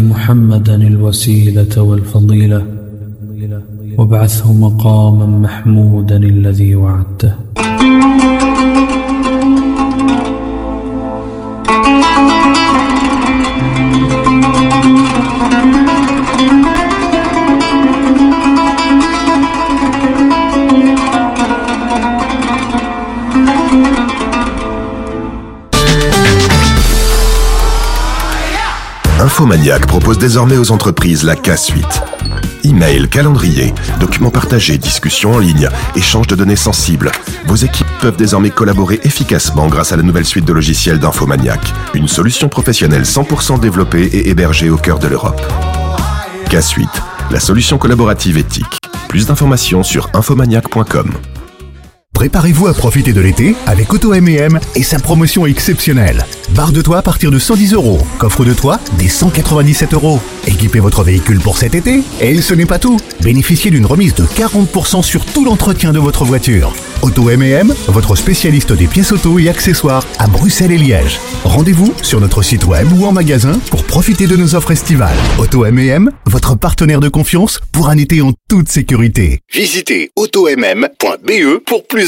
محمدا الوسيلة والفضيلة وابعثه مقاما محمودا الذي وعدته. Infomaniac propose désormais aux entreprises la K-Suite. Email, calendrier, documents partagés, discussions en ligne, échange de données sensibles. Vos équipes peuvent désormais collaborer efficacement grâce à la nouvelle suite de logiciels d'Infomaniac. Une solution professionnelle 100% développée et hébergée au cœur de l'Europe. K-Suite, la solution collaborative éthique. Plus d'informations sur infomaniac.com. Préparez-vous à profiter de l'été avec Auto M&M et sa promotion exceptionnelle. Barre de toit à partir de 110 euros. Coffre de toit des 197 euros. Équipez votre véhicule pour cet été. Et ce n'est pas tout. Bénéficiez d'une remise de 40% sur tout l'entretien de votre voiture. Auto M&M, votre spécialiste des pièces auto et accessoires à Bruxelles et Liège. Rendez-vous sur notre site web ou en magasin pour profiter de nos offres estivales. Auto M&M, votre partenaire de confiance pour un été en toute sécurité. Visitez automm.be pour plus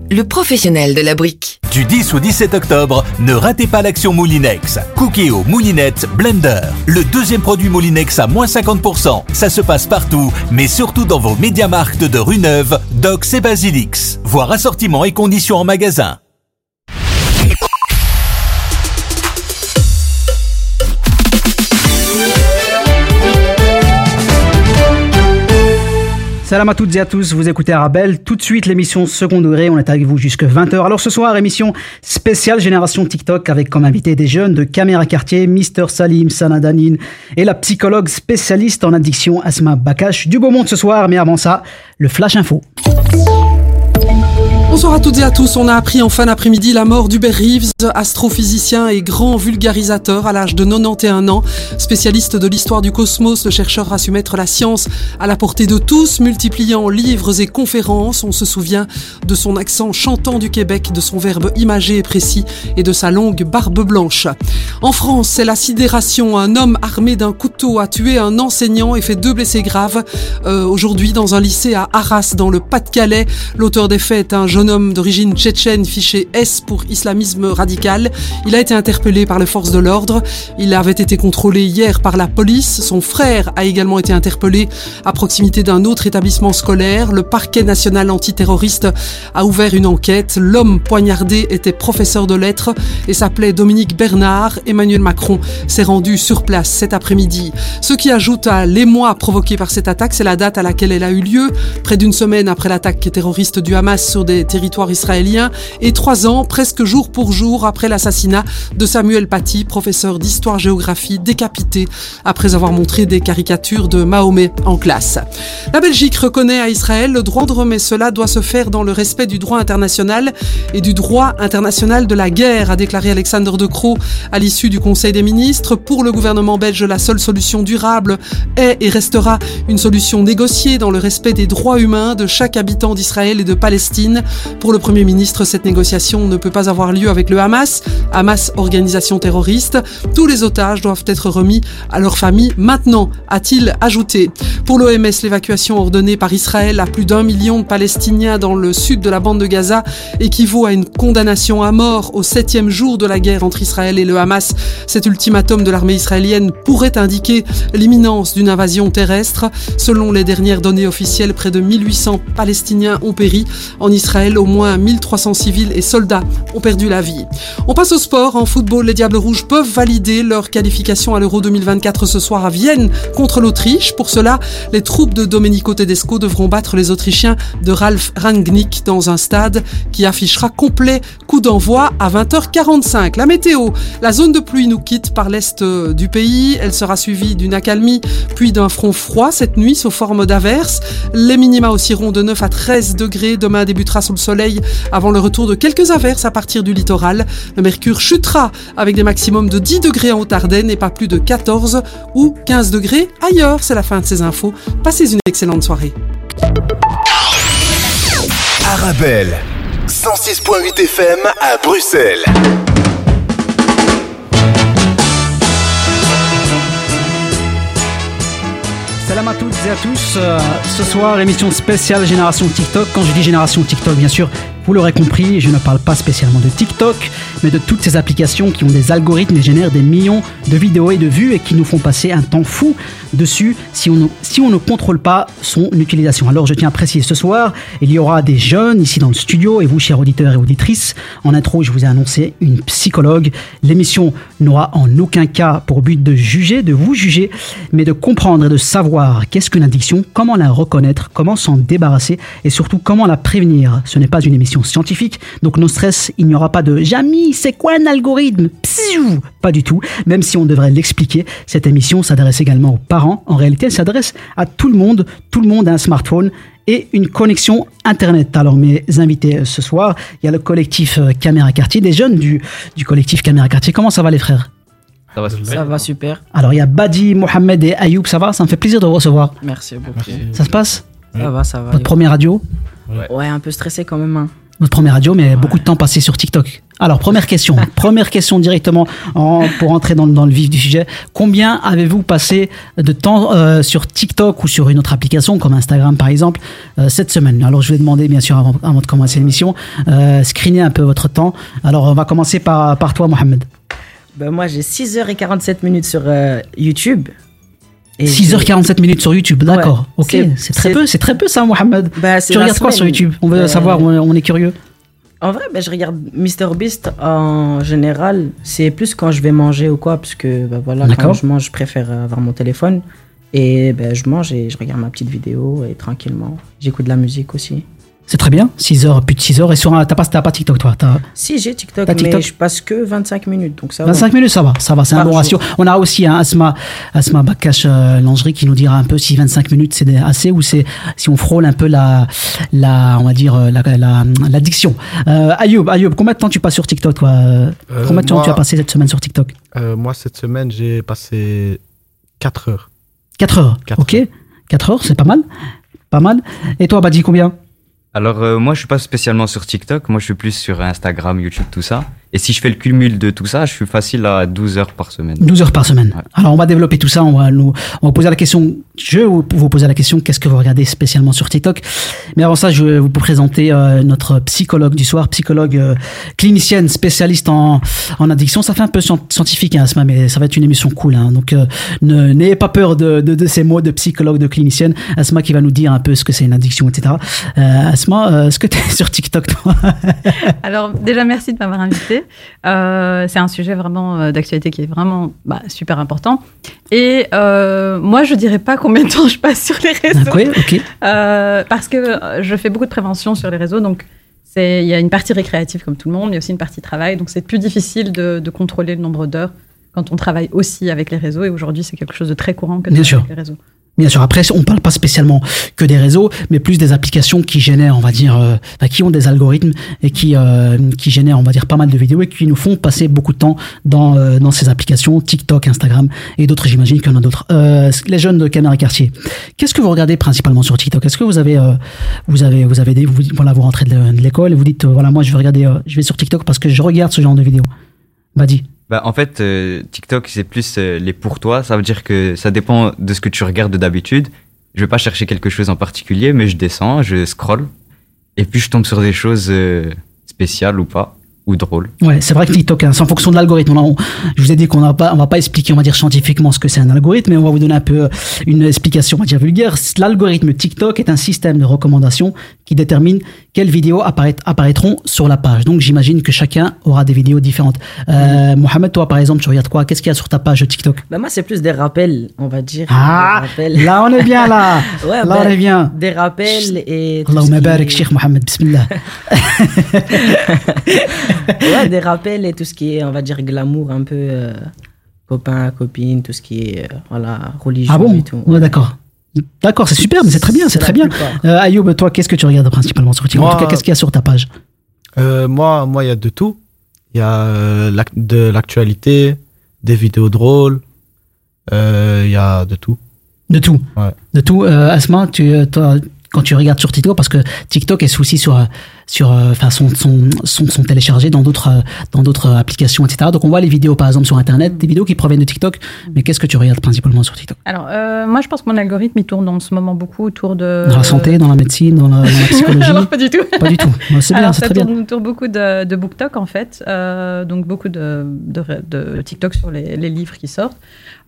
le professionnel de la brique. Du 10 au 17 octobre, ne ratez pas l'action Moulinex. Cookéo Moulinette Blender. Le deuxième produit Moulinex à moins 50%. Ça se passe partout, mais surtout dans vos médiamarques de rue Neuve, Docs et Basilix. Voir assortiment et conditions en magasin. Salam à toutes et à tous, vous écoutez Arabelle. Tout de suite, l'émission Second Degré, on est avec vous jusque 20h. Alors ce soir, émission spéciale Génération TikTok avec comme invité des jeunes de Caméra Quartier, Mister Salim Sanadanin et la psychologue spécialiste en addiction Asma Bakash. Du beau monde ce soir, mais avant ça, le Flash Info. Bonsoir à toutes et à tous. On a appris en fin d'après-midi la mort d'Hubert Reeves, astrophysicien et grand vulgarisateur à l'âge de 91 ans. Spécialiste de l'histoire du cosmos, le chercheur a su mettre la science à la portée de tous, multipliant livres et conférences. On se souvient de son accent chantant du Québec, de son verbe imagé et précis et de sa longue barbe blanche. En France, c'est la sidération. Un homme armé d'un couteau a tué un enseignant et fait deux blessés graves. Euh, Aujourd'hui, dans un lycée à Arras, dans le Pas-de-Calais, l'auteur des faits est un jeune homme d'origine tchétchène fiché S pour islamisme radical. Il a été interpellé par les forces de l'ordre. Il avait été contrôlé hier par la police. Son frère a également été interpellé à proximité d'un autre établissement scolaire. Le parquet national antiterroriste a ouvert une enquête. L'homme poignardé était professeur de lettres et s'appelait Dominique Bernard. Emmanuel Macron s'est rendu sur place cet après-midi. Ce qui ajoute à l'émoi provoqué par cette attaque, c'est la date à laquelle elle a eu lieu, près d'une semaine après l'attaque terroriste du Hamas sur des territoire israélien et trois ans, presque jour pour jour, après l'assassinat de Samuel Paty, professeur d'histoire-géographie, décapité après avoir montré des caricatures de Mahomet en classe. La Belgique reconnaît à Israël le droit de mais cela doit se faire dans le respect du droit international et du droit international de la guerre, a déclaré Alexander De Croo à l'issue du Conseil des ministres. Pour le gouvernement belge, la seule solution durable est et restera une solution négociée dans le respect des droits humains de chaque habitant d'Israël et de Palestine. Pour le Premier ministre, cette négociation ne peut pas avoir lieu avec le Hamas, Hamas organisation terroriste. Tous les otages doivent être remis à leurs familles maintenant, a-t-il ajouté. Pour l'OMS, l'évacuation ordonnée par Israël à plus d'un million de Palestiniens dans le sud de la bande de Gaza équivaut à une condamnation à mort au septième jour de la guerre entre Israël et le Hamas. Cet ultimatum de l'armée israélienne pourrait indiquer l'imminence d'une invasion terrestre. Selon les dernières données officielles, près de 1800 Palestiniens ont péri. En Israël, au moins 1300 civils et soldats ont perdu la vie. On passe au sport. En football, les Diables Rouges peuvent valider leur qualification à l'Euro 2024 ce soir à Vienne contre l'Autriche. Pour cela, les troupes de Domenico Tedesco devront battre les Autrichiens de Ralf Rangnick dans un stade qui affichera complet coup d'envoi à 20h45. La météo, la zone de pluie nous quitte par l'est du pays. Elle sera suivie d'une accalmie puis d'un front froid cette nuit sous forme d'averses. Les minima oscilleront de 9 à 13 degrés. Demain débutera sous le soleil avant le retour de quelques averses à partir du littoral. Le mercure chutera avec des maximums de 10 degrés en Haute-Ardenne et pas plus de 14 ou 15 degrés ailleurs. C'est la fin de ces infos. Passez une excellente soirée. Arabelle, 106.8 FM à Bruxelles. Salam à toutes et à tous. Euh, ce soir, émission spéciale Génération TikTok. Quand je dis Génération TikTok, bien sûr, vous l'aurez compris, je ne parle pas spécialement de TikTok, mais de toutes ces applications qui ont des algorithmes et génèrent des millions de vidéos et de vues et qui nous font passer un temps fou dessus si on, si on ne contrôle pas son utilisation. Alors je tiens à préciser ce soir, il y aura des jeunes ici dans le studio et vous, chers auditeurs et auditrices, en intro, je vous ai annoncé une psychologue. L'émission n'aura en aucun cas pour but de juger, de vous juger, mais de comprendre et de savoir qu'est-ce qu'une addiction, comment la reconnaître, comment s'en débarrasser et surtout comment la prévenir. Ce n'est pas une émission scientifique, donc no stress, il n'y aura pas de C'est quoi un algorithme? Psiou Pas du tout, même si on devrait l'expliquer. Cette émission s'adresse également aux parents. En réalité, elle s'adresse à tout le monde. Tout le monde a un smartphone et une connexion Internet. Alors mes invités ce soir, il y a le collectif euh, Caméra Quartier, des jeunes du, du collectif Caméra Quartier. Comment ça va les frères? Ça va super. Ça va super. Alors il y a Badi, Mohamed et Ayoub, ça va? Ça me fait plaisir de vous recevoir. Merci beaucoup. Ça se passe? Ça va, ça va. Votre première radio? Ouais, un peu stressé quand même. hein. Votre première radio, mais beaucoup de temps passé sur TikTok. Alors, première question. première question directement en- pour entrer dans, le- dans le vif du sujet. Combien avez-vous passé de temps euh, sur TikTok ou sur une autre application comme Instagram par exemple euh, cette semaine? Alors, je vais demander bien sûr avant, avant de commencer l'émission, euh, screener un peu votre temps. Alors, on va commencer par, par toi, Mohamed. Ben, moi, j'ai 6h47 minutes sur euh, YouTube. Et 6h47 minutes sur YouTube, d'accord. Ouais, ok, c'est- très peu, c'est très peu ça, Mohamed. Bah, Tu regardes quoi sur. YouTube? On veut Euh, savoir, on, on est curieux. En vrai, ben, je regarde MrBeast en général. C'est plus quand je vais manger ou quoi, parce que ben, voilà, quand je mange, je préfère avoir mon téléphone. Et ben, je mange et je regarde ma petite vidéo et tranquillement. J'écoute de la musique aussi. C'est très bien, 6h, plus de 6h. Et sur un, t'as pas, t'as pas TikTok toi? T'as- Si, j'ai TikTok, T'as mais je passe que 25 minutes. Donc ça va. 25 minutes, ça va, ça va, c'est un bon jour. ratio. On a aussi un Asma, Asma Bakash euh, Lingerie qui nous dira un peu si 25 minutes c'est assez ou c'est si on frôle un peu la, la on va dire euh, la, la, l'addiction. Euh, Ayoub, Ayoub, combien de temps tu passes sur TikTok toi? Euh, Combien de temps moi- tu as passé cette semaine sur TikTok? Euh, moi, cette semaine, j'ai passé 4 heures. 4 heures. Ok, 4 heures, c'est pas mal, pas mal. Et toi, Badi, combien? Alors euh, moi je suis pas spécialement sur TikTok, moi je suis plus sur Instagram, YouTube, tout ça. Et si je fais le cumul de tout ça, je suis facile à 12 heures par semaine. 12 heures par semaine. Ouais. Alors on va développer tout ça, on va, nous, on va poser la question, je vais vous poser la question, qu'est-ce que vous regardez spécialement sur TikTok? Mais avant ça, je vais vous présenter euh, notre psychologue du soir, psychologue euh, clinicienne, spécialiste en, en addiction. Ça fait un peu scien- scientifique, hein, Asma, mais ça va être une émission cool. Hein, donc euh, ne- n'ayez pas peur de, de, de ces mots de psychologue, de clinicienne. Asma qui va nous dire un peu ce que c'est une addiction, etc. Euh, Asma, euh, est-ce que tu es sur TikTok toi? Alors déjà merci de m'avoir invité. Euh, c'est un sujet vraiment euh, d'actualité qui est vraiment bah, super important. Et euh, moi je dirais pas combien de temps je passe sur les réseaux. Parce que je fais beaucoup de prévention sur les réseaux. Donc c'est il y a une partie récréative comme tout le monde, mais aussi une partie travail. Donc c'est plus difficile de, de contrôler le nombre d'heures quand on travaille aussi avec les réseaux et aujourd'hui c'est quelque chose de très courant que de Bien sûr. avec les réseaux. Bien sûr, après, on parle pas spécialement que des réseaux, mais plus des applications qui génèrent, on va dire, euh, qui ont des algorithmes et qui, euh, qui génèrent, on va dire, pas mal de vidéos et qui nous font passer beaucoup de temps dans, euh, dans ces applications, TikTok, Instagram et d'autres, j'imagine qu'il y en a d'autres. Les jeunes de Caméra Quartier, qu'est-ce que vous regardez principalement sur TikTok? Est-ce que vous avez, vous avez, vous avez des, vous, voilà, vous rentrez de, l'école et vous dites, voilà, moi, je vais regarder, je vais sur TikTok parce que je regarde ce genre de vidéos? Vas-y. Bah, en fait, euh, TikTok c'est plus euh, les pour toi, ça veut dire que ça dépend de ce que tu regardes d'habitude. Je vais pas chercher quelque chose en particulier, mais je descends, je scroll, et puis je tombe sur des choses euh, spéciales ou pas. ou drôle. Ouais, c'est vrai que TikTok, hein, c'est en fonction de l'algorithme. Je vous ai dit qu'on on va pas expliquer, on va dire scientifiquement ce que c'est un algorithme, mais on va vous donner un peu une explication, on va dire vulgaire. L'algorithme TikTok est un système de recommandation qui détermine quelles vidéos apparaît- apparaîtront sur la page. Donc, j'imagine que chacun aura des vidéos différentes. Euh, Mohamed, toi, par exemple, tu regardes quoi? Qu'est-ce qu'il y a sur ta page TikTok? Bah, moi, c'est plus des rappels, on va dire. Ah, là, on est bien, là. Ouais, là, bah, on est bien. Des rappels et. Allahumma barik, est- Cheikh Mohamed, bismillah. ouais, des rappels et tout ce qui est, on va dire, glamour, un peu euh, copain, copine, tout ce qui est, euh, voilà, religion Ah bon? et tout. Ouais, d'accord. D'accord, c'est super, mais c'est très bien, c'est très bien. Euh, Ayoub, toi, qu'est-ce que tu regardes principalement sur TikTok En tout cas, qu'est-ce qu'il y a sur ta page? Euh, moi, moi, il y a de tout. Il y a euh, de l'actualité, des vidéos drôles. euh, Il y a de tout. De tout? Ouais. De tout. Euh, Asma, tu, toi, quand tu regardes sur TikTok, parce que TikTok est aussi sur, euh, sur, euh, enfin, sont, sont, sont, dans d'autres, euh, dans d'autres euh, applications, etc. Donc, on voit les vidéos, par exemple, sur Internet, des vidéos qui proviennent de TikTok. Mais qu'est-ce que tu regardes principalement sur TikTok? Alors, euh, moi, je pense que mon algorithme, il tourne en ce moment beaucoup autour de. Dans la santé, dans la médecine, dans la, dans la psychologie? Alors, pas du tout. Pas du tout. Ouais, C'est bien, c'est ça très bien. tourne autour beaucoup de, de BookTok, en fait. Euh, donc, beaucoup de, de, de TikTok sur les, les livres qui sortent.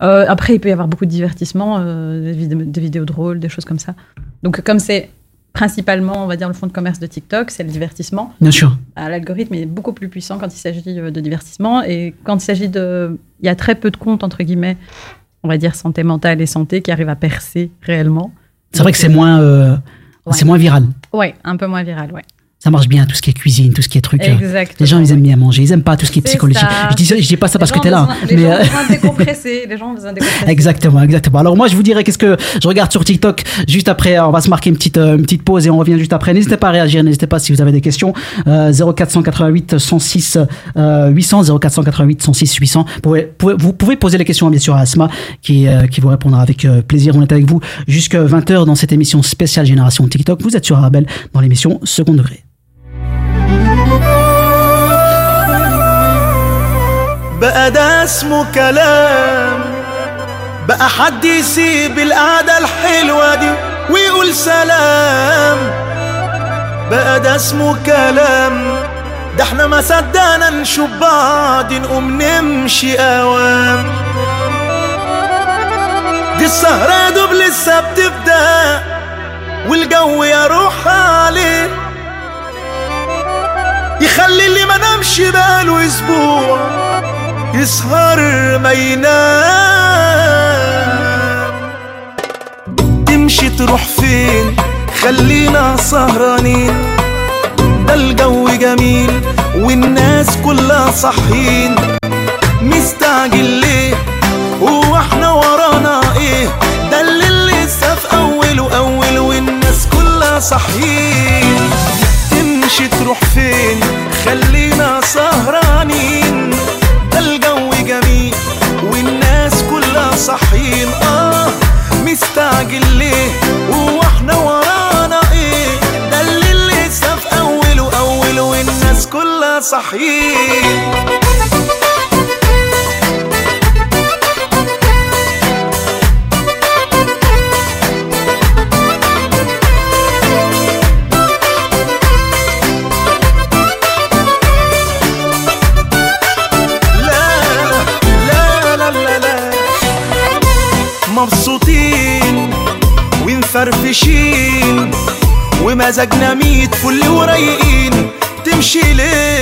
Euh, après, il peut y avoir beaucoup de divertissements, euh, des, des vidéos drôles, des choses comme ça. Donc, comme c'est principalement, on va dire, le fond de commerce de TikTok, c'est le divertissement. Bien sûr. Euh, L'algorithme est beaucoup plus puissant quand il s'agit euh, de divertissement. Et quand il s'agit de. Il y a très peu de comptes, entre guillemets, on va dire santé mentale et santé, qui arrivent à percer réellement. C'est vrai que c'est moins, euh, c'est moins viral. Ouais, un peu moins viral, ouais. Ça marche bien, tout ce qui est cuisine, tout ce qui est truc. euh, Exactement, Les gens, ils aiment bien manger. Ils aiment pas tout ce qui est C'est psychologie. ça. Je dis, je dis pas ça Les parce que tu es là. Les mais, gens euh, ont besoin de décompresser. Les gens ont besoin de décompresser. Exactement, exactement. Alors moi, je vous dirais qu'est-ce que je regarde sur TikTok. Juste après, on va se marquer une petite, euh, une petite pause et on revient juste après. N'hésitez pas à réagir, n'hésitez pas si vous avez des questions. Euh, 0488 106 euh, 800, 0488 106 800. Vous pouvez, vous pouvez poser les questions bien sûr à Asma qui, euh, qui vous répondra avec euh, plaisir. On est avec vous jusqu'à 20h dans cette émission spéciale Génération TikTok. Vous êtes sur Arabelle dans l'émission Second Degré. بقى ده اسمه كلام. بقى حد يسيب القعدة الحلوة دي ويقول سلام. بقى ده اسمه كلام. ده إحنا ما صدقنا نشوف بعض نقوم نمشي أوام. دي السهرة يا دوب لسه بتبدأ والجو يا روح عليه. يخلي اللي ما نامش بقاله أسبوع. يسهر ما ينام تمشي تروح فين؟ خلينا سهرانين. ده الجو جميل والناس كلها صاحيين. مستعجل ليه؟ هو إحنا ورانا إيه؟ ده اللي لسه في اول والناس كلها صاحيين. مستحيل مبسوطين ومفرفشين ومزاجنا ميت فل ورايقين تمشي ليه؟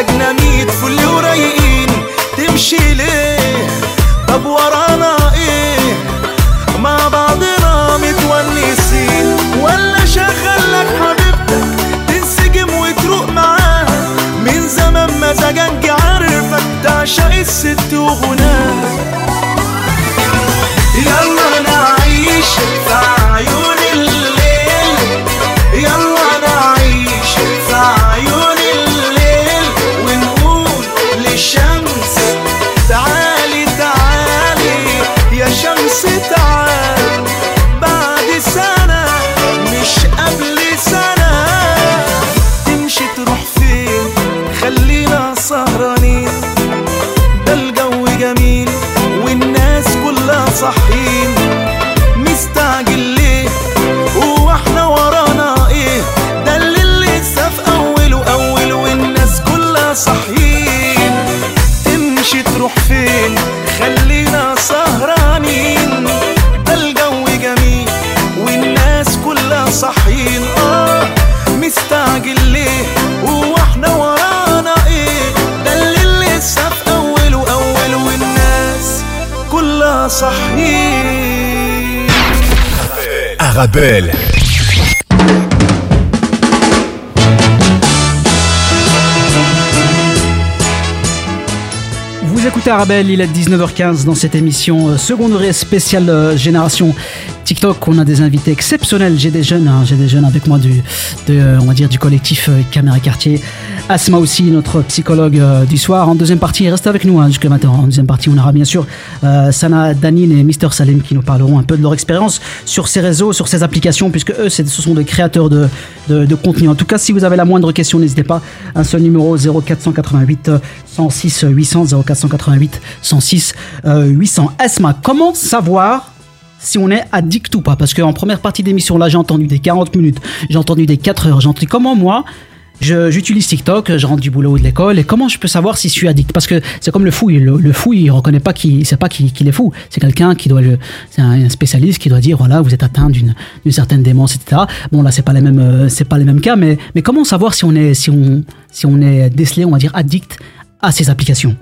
ومزاجنا ميت فل ورايقين تمشي ليه؟ طب ورانا إيه؟ مع بعضنا متونسين. ولا شغل لك حبيبتك تنسجم وتروق معاها من زمان مزاجك عارفك تعشق الست وغناها يلا نعيش Vous écoutez Arabelle, il est 19h15 dans cette émission euh, seconde spéciale euh, génération TikTok. On a des invités exceptionnels. J'ai des jeunes, hein, j'ai des jeunes avec moi du, de, euh, on va dire du collectif Caméra Quartier. Asma aussi, notre psychologue euh, du soir. En deuxième partie, restez avec nous hein, jusqu'à maintenant. En deuxième partie, on aura bien sûr euh, Sana Danine et Mister Salim qui nous parleront un peu de leur expérience sur ces réseaux, sur ces applications, puisque eux, ce sont des créateurs de, contenu. En tout cas, si vous avez la moindre question, n'hésitez pas. Un seul numéro 0488 euh, 106 800 0488 106 euh, 800. Asma, comment savoir si on est addict ou pas? Parce qu'en première partie d'émission, là, j'ai entendu des 40 minutes, j'ai entendu des 4 heures, j'ai entendu comment moi. J'utilise TikTok, je rentre du boulot ou de l'école, et comment je peux savoir si je suis addict? Parce que c'est comme le fou, le, le fou, il reconnaît pas qu'il sait pas qu'il est fou. C'est quelqu'un qui doit, c'est un, spécialiste qui doit dire voilà, vous êtes atteint d'une certaine démence, etc. Bon là, c'est pas les mêmes, euh, c'est pas les mêmes cas, mais mais comment savoir si on est si on si on est décelé, on va dire addict à ces applications?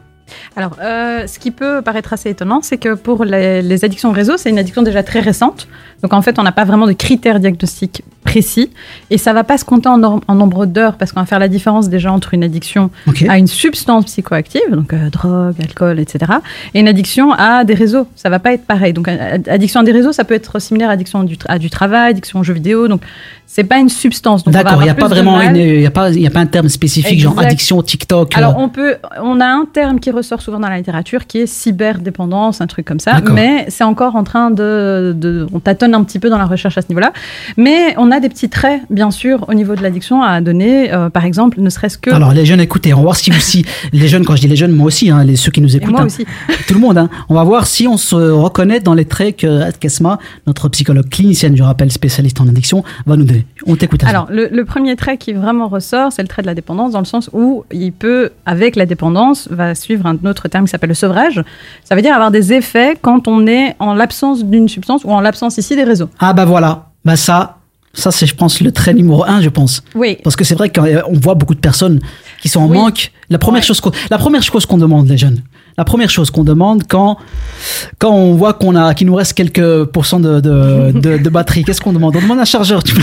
Alors, euh, ce qui peut paraître assez étonnant, c'est que pour les, les addictions au réseau, c'est une addiction déjà très récente. Donc, en fait, on n'a pas vraiment de critères diagnostiques précis. Et ça va pas se compter en, nombre d'heures, parce qu'on va faire la différence déjà entre une addiction à une substance psychoactive, donc euh, drogue, alcool, etc., et une addiction à des réseaux. Ça va pas être pareil. Donc, euh, addiction à des réseaux, ça peut être similaire à addiction du à du travail, addiction aux jeux vidéo. Donc, c'est pas une substance. D'accord, il n'y a pas vraiment une, il y a pas il y a pas un terme spécifique genre addiction TikTok. euh, Alors on peut, on a un terme qui ressort souvent dans la littérature qui est cyberdépendance, un truc comme ça, mais c'est encore en train de, de- on tâtonne un petit peu dans la recherche à ce niveau-là, mais on a des petits traits bien sûr au niveau de l'addiction à donner, euh, par exemple, ne serait-ce que. Alors les jeunes, écoutez, on va voir si si les jeunes, quand je dis les jeunes, moi aussi, hein, les ceux qui nous écoutent, moi hein, aussi. tout le monde, hein, on va voir si on se reconnaît dans les traits que Kesma, notre psychologue clinicienne, je rappelle spécialiste en addiction, va nous donner. On t'écoute. Alors, le, le premier trait qui vraiment ressort, c'est le trait de la dépendance, dans le sens où il peut, avec la dépendance, va suivre un autre terme qui s'appelle le sevrage. Ça veut dire avoir des effets quand on est en l'absence d'une substance ou en l'absence ici des réseaux. Ah bah voilà, bah ça, ça c'est je pense le trait numéro un, je pense. Oui. Parce que c'est vrai qu'on voit beaucoup de personnes qui sont en Oui. manque. La première chose qu'on, la première chose qu'on demande les jeunes, la première chose qu'on demande quand quand on voit qu'on a qu'il nous reste quelques pourcents de de, de, de batterie, qu'est-ce qu'on demande? On demande un chargeur. Tu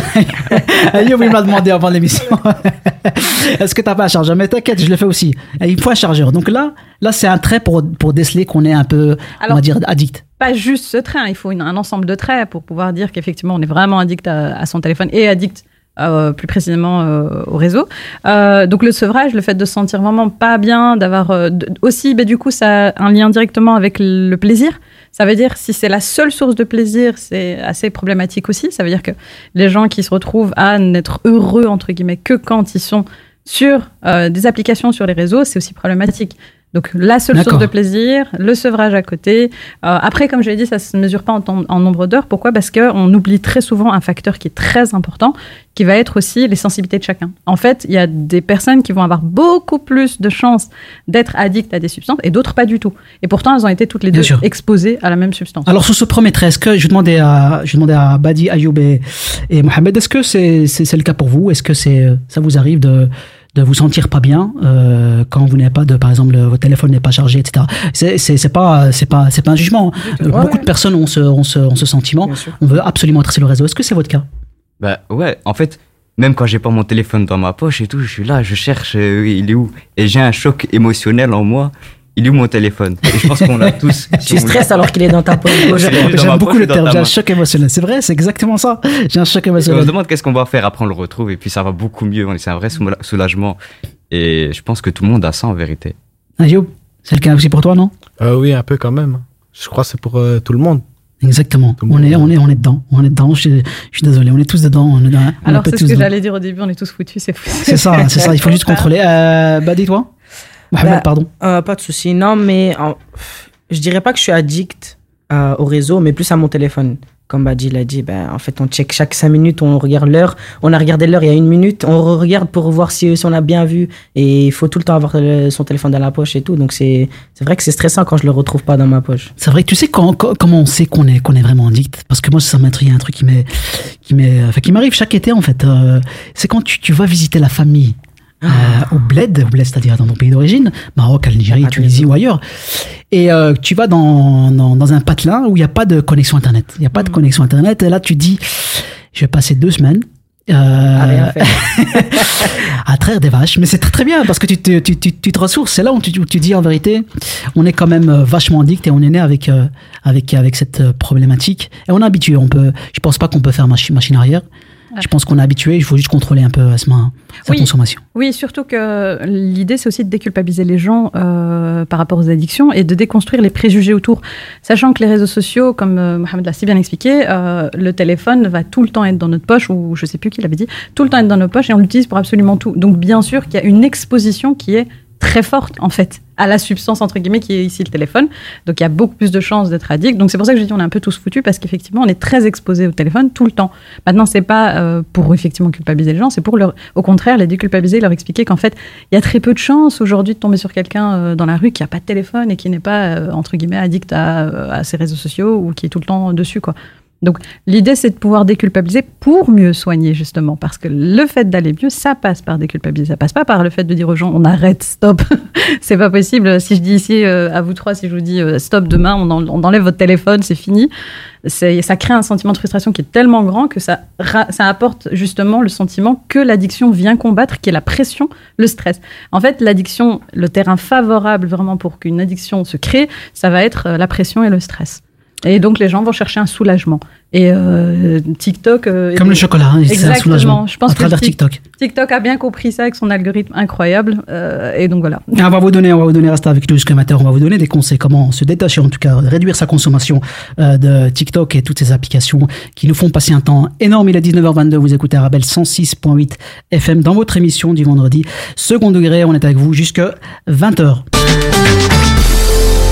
Ayoub il m'a demandé avant l'émission. Est-ce que t'as pas un chargeur? Mais t'inquiète, je le fais aussi. Il faut un chargeur. Donc là, là c'est un trait pour pour déceler qu'on est un peu, on va dire addict. pas juste ce trait, hein, il faut une- un ensemble de traits pour pouvoir dire qu'effectivement on est vraiment addict à, à son téléphone et addict euh, plus précisément euh, au réseau. Euh, donc le sevrage, le fait de se sentir vraiment pas bien, d'avoir euh, aussi, bah, du coup, ça a un lien directement avec le plaisir. Ça veut dire si c'est la seule source de plaisir, c'est assez problématique aussi. Ça veut dire que les gens qui se retrouvent à n'être heureux entre guillemets que quand ils sont sur euh, des applications sur les réseaux, c'est aussi problématique. Donc la seule source de plaisir, le sevrage à côté. Euh, après, comme je l'ai dit, ça se mesure pas en, temps- en nombre d'heures. Pourquoi? Parce qu'on oublie très souvent un facteur qui est très important, qui va être aussi les sensibilités de chacun. En fait, il y a des personnes qui vont avoir beaucoup plus de chances d'être addictes à des substances et d'autres pas du tout. Et pourtant, elles ont été toutes les Bien deux sûr. exposées à la même substance. Alors sur ce premier trait, est-ce que je demandais à je demandais à Badi, Ayoub et, et Mohamed, est-ce que c'est le cas pour vous? Est-ce que c'est ça vous arrive de de vous sentir pas bien euh, quand vous n'avez pas de par exemple le- votre téléphone n'est pas chargé etc c'est c'est c'est pas c'est pas c'est pas un jugement Ouais, beaucoup de personnes ont ce ont ce, ont ce sentiment. On veut absolument être sur le réseau. Est-ce que c'est votre cas? Bah ouais, en fait, même quand j'ai pas mon téléphone dans ma poche et tout, je suis là, je cherche, euh, il est où? Et j'ai un choc émotionnel en moi. Il est où mon téléphone Et je pense qu'on l'a tous. Tu stresses alors qu'il est dans ta poche. Dans j'aime beaucoup le dans terme j'ai un choc émotionnel c'est vrai c'est exactement ça j'ai un choc Et on se émotionnel demande qu'est-ce qu'on va faire après on le retrouve et puis ça va beaucoup mieux. C'est un vrai soula- soulagement. Et je pense que tout le monde a ça en vérité. Ayoub c'est le cas aussi pour toi non? Euh, oui, un peu quand même. Je crois que c'est pour euh, tout le monde. Exactement. On est, on est, on est dedans. On est dedans. Je, suis- je suis désolé. On est tous dedans. On est. On est Alors c'est ce que j'allais dire au début, on est tous foutus, c'est fou. C'est ça, c'est ça. Il faut juste contrôler. Euh, bah, dis-toi. Mohamed, Bah, pardon. euh, pas de souci. Non, mais je dirais pas que je suis addict à- au réseau, mais plus à mon téléphone. Comme Badji l'a dit, ben, en fait, on check chaque 5 minutes, on regarde l'heure. On a regardé l'heure il y a une minute, on regarde pour voir si, si on a bien vu. Et il faut tout le temps avoir le- son téléphone dans la poche et tout. Donc, c'est vrai que c'est stressant quand je le retrouve pas dans ma poche. C'est vrai que tu sais quand- quand- comment on sait qu'on est, qu'on est vraiment addict? Parce que moi, ça m'intrigue un truc qui m'est, enfin, qui m'arrive chaque été en fait. Euh, c'est quand tu, tu vas visiter la famille euh, au bled, au bled, c'est-à-dire dans ton pays d'origine, Maroc, Algérie, Tunisie ou ailleurs, et euh, tu vas dans, dans, dans un patelin où il n'y a pas de connexion internet. Il n'y a pas de connexion internet. Et là, tu dis, je vais passer deux semaines. euh, À traire des vaches. Mais c'est très, très bien parce que tu te, tu, tu, tu te ressources. C'est là où tu, où tu dis en vérité, on est quand même euh, vachement addict et on est né avec, euh, avec, avec cette euh, problématique. Et on est habitué. On peut, je pense pas qu'on peut faire machi- machine arrière. Je pense qu'on est habitué. Il faut juste contrôler un peu Asma, sa Oui. consommation. Oui, surtout que l'idée, c'est aussi de déculpabiliser les gens euh, par rapport aux addictions et de déconstruire les préjugés autour. Sachant que les réseaux sociaux, comme euh, Mohamed l'a si bien expliqué, euh, le téléphone va tout le temps être dans notre poche, ou je sais plus qui l'avait dit, tout le temps être dans nos poches et on l'utilise pour absolument tout. Donc, bien sûr qu'il y a une exposition qui est très forte, en fait, à la substance, entre guillemets, qui est ici le téléphone. Donc, il y a beaucoup plus de chances d'être addict. Donc, c'est pour ça que je dis on est un peu tous foutus, parce qu'effectivement, on est très exposé au téléphone tout le temps. Maintenant, c'est pas euh, pour effectivement culpabiliser les gens, c'est pour leur, au contraire, les déculpabiliser, leur expliquer qu'en fait, il y a très peu de chances aujourd'hui de tomber sur quelqu'un euh, dans la rue qui n'a pas de téléphone et qui n'est pas, euh, entre guillemets, addict à, à ses réseaux sociaux ou qui est tout le temps dessus, quoi. Donc, l'idée, c'est de pouvoir déculpabiliser pour mieux soigner, justement, parce que le fait d'aller mieux, ça passe par déculpabiliser. Ça passe pas par le fait de dire aux gens, on arrête, stop. c'est pas possible. Si je dis ici, euh, à vous trois, si je vous dis, euh, stop, demain, on, en- on enlève votre téléphone, c'est fini, ça crée un sentiment de frustration qui est tellement grand que ça apporte justement le sentiment que l'addiction vient combattre, qui est la pression, le stress. En fait, l'addiction, le terrain favorable vraiment pour qu'une addiction se crée, ça va être euh, la pression et le stress. Et donc les gens vont chercher un soulagement. Et euh, TikTok. euh, Comme le chocolat, hein, c'est un soulagement Je pense à que travers Tik- TikTok. TikTok a bien compris ça avec son algorithme incroyable. euh, et donc voilà. Et on va vous donner, on va vous donner, restez avec nous jusqu'à matin, on va vous donner des conseils comment se détacher, en tout cas, réduire sa consommation euh, de TikTok et toutes ces applications qui nous font passer un temps énorme. Il est 19h22, vous écoutez Arabelle 106.8 FM dans votre émission du vendredi. Second degré, on est avec vous jusqu'à 20h.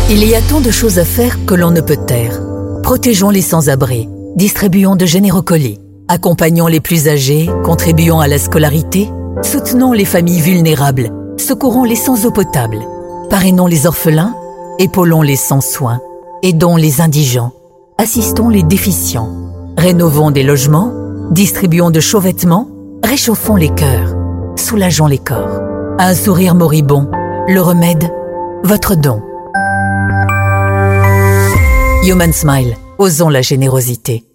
Il y a tant de choses à faire que l'on ne peut taire. Protégeons les sans-abri, distribuons de généreux colis, accompagnons les plus âgés, contribuons à la scolarité, soutenons les familles vulnérables, secourons les sans eau potable, parrainons les orphelins, épaulons les sans soins, aidons les indigents, assistons les déficients, rénovons des logements, distribuons de chauds vêtements, réchauffons les cœurs, soulageons les corps. Un sourire moribond, le remède, votre don. Human Smile, osons la générosité.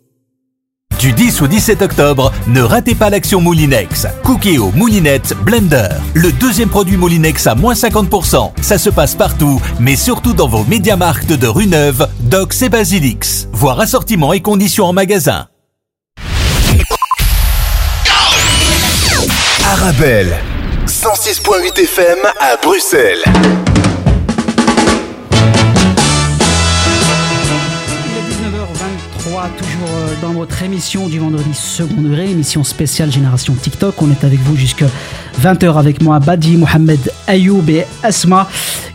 Du 10 au 17 octobre, ne ratez pas l'action Moulinex. Cookéo Moulinette Blender. Le deuxième produit Moulinex à moins 50%. Ça se passe partout, mais surtout dans vos médiamarques de rue Neuve, Docs et Basilix. Voir assortiment et conditions en magasin. Arabelle, 106.8 FM à Bruxelles. Dans votre émission du vendredi second degré, émission spéciale Génération TikTok. On est avec vous jusqu'à 20h avec moi, Badi, Mohamed, Ayoub et Asma,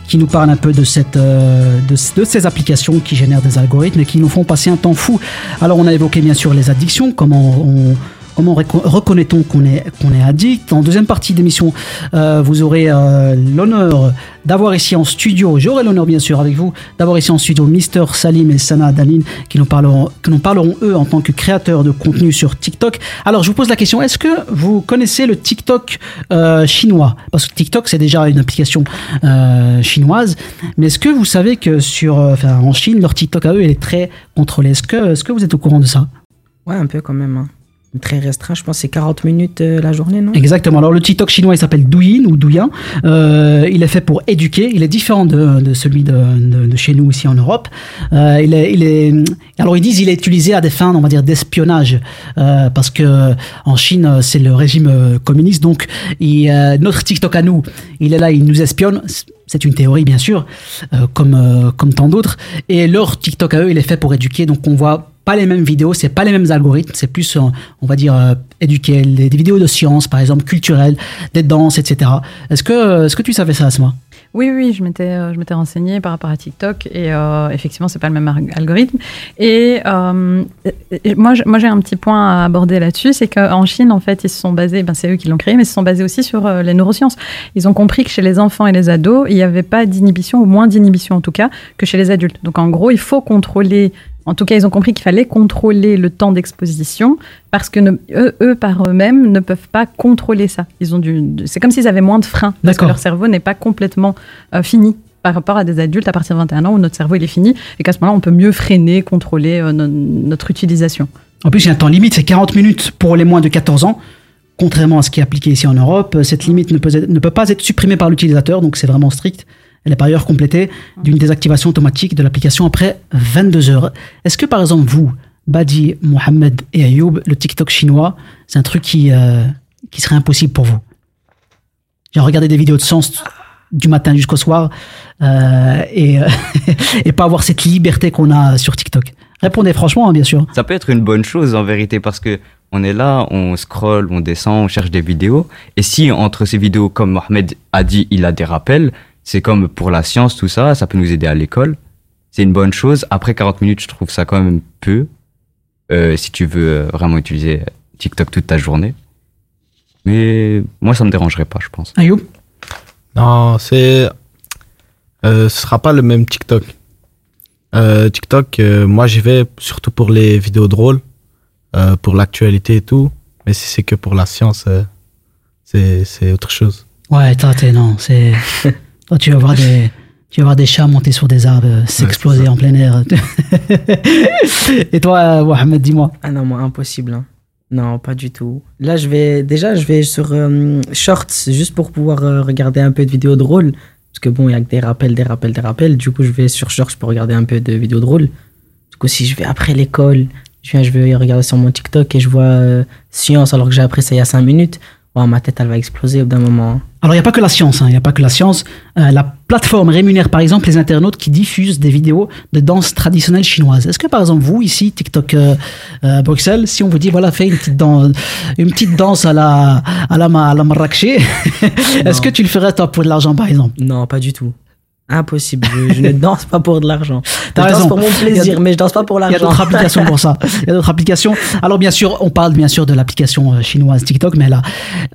qui nous parlent un peu de, cette, euh, de, ces applications qui génèrent des algorithmes et qui nous font passer un temps fou. Alors, on a évoqué bien sûr les addictions, comment on. Comment reco- reconnaît-on qu'on est, qu'on est addict En deuxième partie d'émission, euh, vous aurez euh, l'honneur d'avoir ici en studio, j'aurai l'honneur bien sûr avec vous, d'avoir ici en studio Mister Salim et Sana Daline qui nous parleront, nous eux en tant que créateurs de contenu sur TikTok. Alors je vous pose la question, est-ce que vous connaissez le TikTok euh, chinois? Parce que TikTok c'est déjà une application euh, chinoise, mais est-ce que vous savez que sur, en Chine, leur TikTok à eux, il est très contrôlé Est-ce que, est-ce que vous êtes au courant de ça? Ouais, un peu quand même. hein. Très restreint, je pense c'est 40 minutes euh, la journée, non? Exactement. Alors le TikTok chinois, il s'appelle Douyin ou Douyin. Euh, il est fait pour éduquer. Il est différent de, de celui de, de- chez nous ici en Europe. Euh, il est, il est, alors ils disent il est utilisé à des fins, on va dire, d'espionnage, euh, parce que en Chine c'est le régime euh, communiste. Donc il, euh, notre TikTok à nous, il est là, il nous espionne. C'est une théorie bien sûr, euh, comme euh, comme tant d'autres. Et leur TikTok à eux, il est fait pour éduquer. Donc on voit pas les mêmes vidéos, c'est pas les mêmes algorithmes, c'est plus, euh, on va dire, euh, éduquer, des, vidéos de science, par exemple, culturelles, des danses, etc. Est-ce que, est-ce que tu savais ça, Asma? Oui, oui, je m'étais, euh, je m'étais renseignée par rapport à TikTok et euh, effectivement, c'est pas le même algorithme. Et, euh, moi, j'ai un petit point à aborder là-dessus, c'est qu'en Chine, en fait, ils se sont basés, ben, c'est eux qui l'ont créé, mais ils se sont basés aussi sur euh, les neurosciences. Ils ont compris que chez les enfants et les ados, il n'y avait pas d'inhibition, ou moins d'inhibition en tout cas, que chez les adultes. Donc en gros, il faut contrôler. En tout cas, ils ont compris qu'il fallait contrôler le temps d'exposition parce que ne- eux, eux, par eux-mêmes, ne peuvent pas contrôler ça. Ils ont du, c'est comme s'ils avaient moins de freins parce que leur cerveau n'est pas complètement euh, fini par rapport à des adultes à partir de 21 ans où notre cerveau il est fini et qu'à ce moment-là, on peut mieux freiner, contrôler euh, no- notre utilisation. En plus, il y a un temps limite, c'est 40 minutes pour les moins de 14 ans. Contrairement à ce qui est appliqué ici en Europe, cette limite ne peut, être- ne peut pas être supprimée par l'utilisateur, donc c'est vraiment strict. Elle est par ailleurs complétée d'une désactivation automatique de l'application après 22 heures. Est-ce que par exemple vous, Badi, Mohamed et Ayoub, le TikTok chinois, c'est un truc qui, euh, qui serait impossible pour vous? J'ai regardé des vidéos de sens du matin jusqu'au soir euh, et, euh, et pas avoir cette liberté qu'on a sur TikTok. Répondez franchement, hein, bien sûr. Ça peut être une bonne chose en vérité parce que on est là, on scrolle, on descend, on cherche des vidéos. Et si entre ces vidéos, comme Mohamed a dit, il a des rappels, c'est comme pour la science, tout ça, ça peut nous aider à l'école. C'est une bonne chose. Après 40 minutes, je trouve ça quand même peu. euh, si tu veux euh, vraiment utiliser TikTok toute ta journée. Mais moi, ça me dérangerait pas, je pense. Ayoub Non, c'est. Euh, ce sera pas le même TikTok. Euh, TikTok, euh, moi j'y vais surtout pour les vidéos drôles, euh, pour l'actualité et tout. Mais si c'est que pour la science, euh, c'est autre chose. Ouais, t'es, non, c'est. Toi, tu vas voir des. Tu vas voir des chats monter sur des arbres, euh, s'exploser en plein air. Et toi, euh, Mohamed, dis-moi. Ah non, moi, impossible. hein. Non, pas du tout. Là, je vais déjà, je vais sur euh, Shorts juste pour pouvoir euh, regarder un peu de vidéos drôles. Parce que bon, il y a que des rappels, des rappels, des rappels. Du coup, je vais sur Shorts pour regarder un peu de vidéos drôles. Du coup, si je vais après l'école, je viens, je vais regarder sur mon TikTok et je vois euh, science alors que j'ai appris ça il y a 5 minutes. Ma tête, elle va exploser au bout d'un moment. hein. Alors, il n'y a pas que la science, hein, il n'y a pas que la science. Euh, la plateforme rémunère, par exemple, les internautes qui diffusent des vidéos de danse traditionnelle chinoise. Est-ce que, par exemple, vous, ici, TikTok euh, euh, Bruxelles, si on vous dit, voilà, fais une petite, dan- une petite danse à la, à la, à la est-ce que tu le ferais, toi, pour de l'argent, par exemple? Non, pas du tout. Impossible. Je, je ne danse pas pour de l'argent. Je danse raison. pour mon plaisir, mais je danse pas pour Il y a l'argent. d'autres applications pour ça. Il y a d'autres applications. Alors bien sûr, on parle bien sûr de l'application euh, chinoise TikTok, mais là,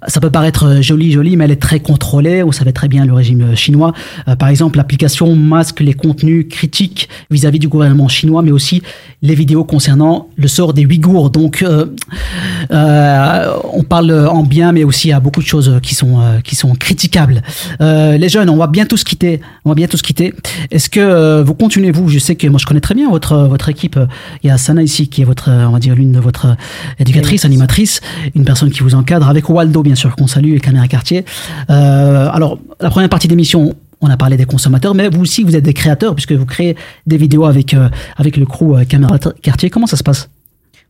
ça peut paraître euh, joli, joli, mais elle est très contrôlée. Vous savez très bien le régime euh, chinois. Euh, par exemple, l'application masque les contenus critiques vis-à-vis du gouvernement chinois, mais aussi les vidéos concernant le sort des Ouïghours. Donc, euh, euh, on parle en bien, mais aussi à beaucoup de choses qui sont qui sont critiquables. Les jeunes, on va bientôt se quitter. On va bientôt se quitter. Est-ce que euh, vous continuez vous Je sais que moi je connais très bien votre votre équipe. Il y a Sana ici qui est votre euh, on va dire l'une de votre éducatrice, animatrice, une personne qui vous encadre avec Waldo bien sûr qu'on salue et Caméra Quartier. Euh, alors la première partie d'émission. On a parlé des consommateurs, mais vous aussi, vous êtes des créateurs puisque vous créez des vidéos avec, euh, avec le crew euh, Caméra Quartier. Comment ça se passe?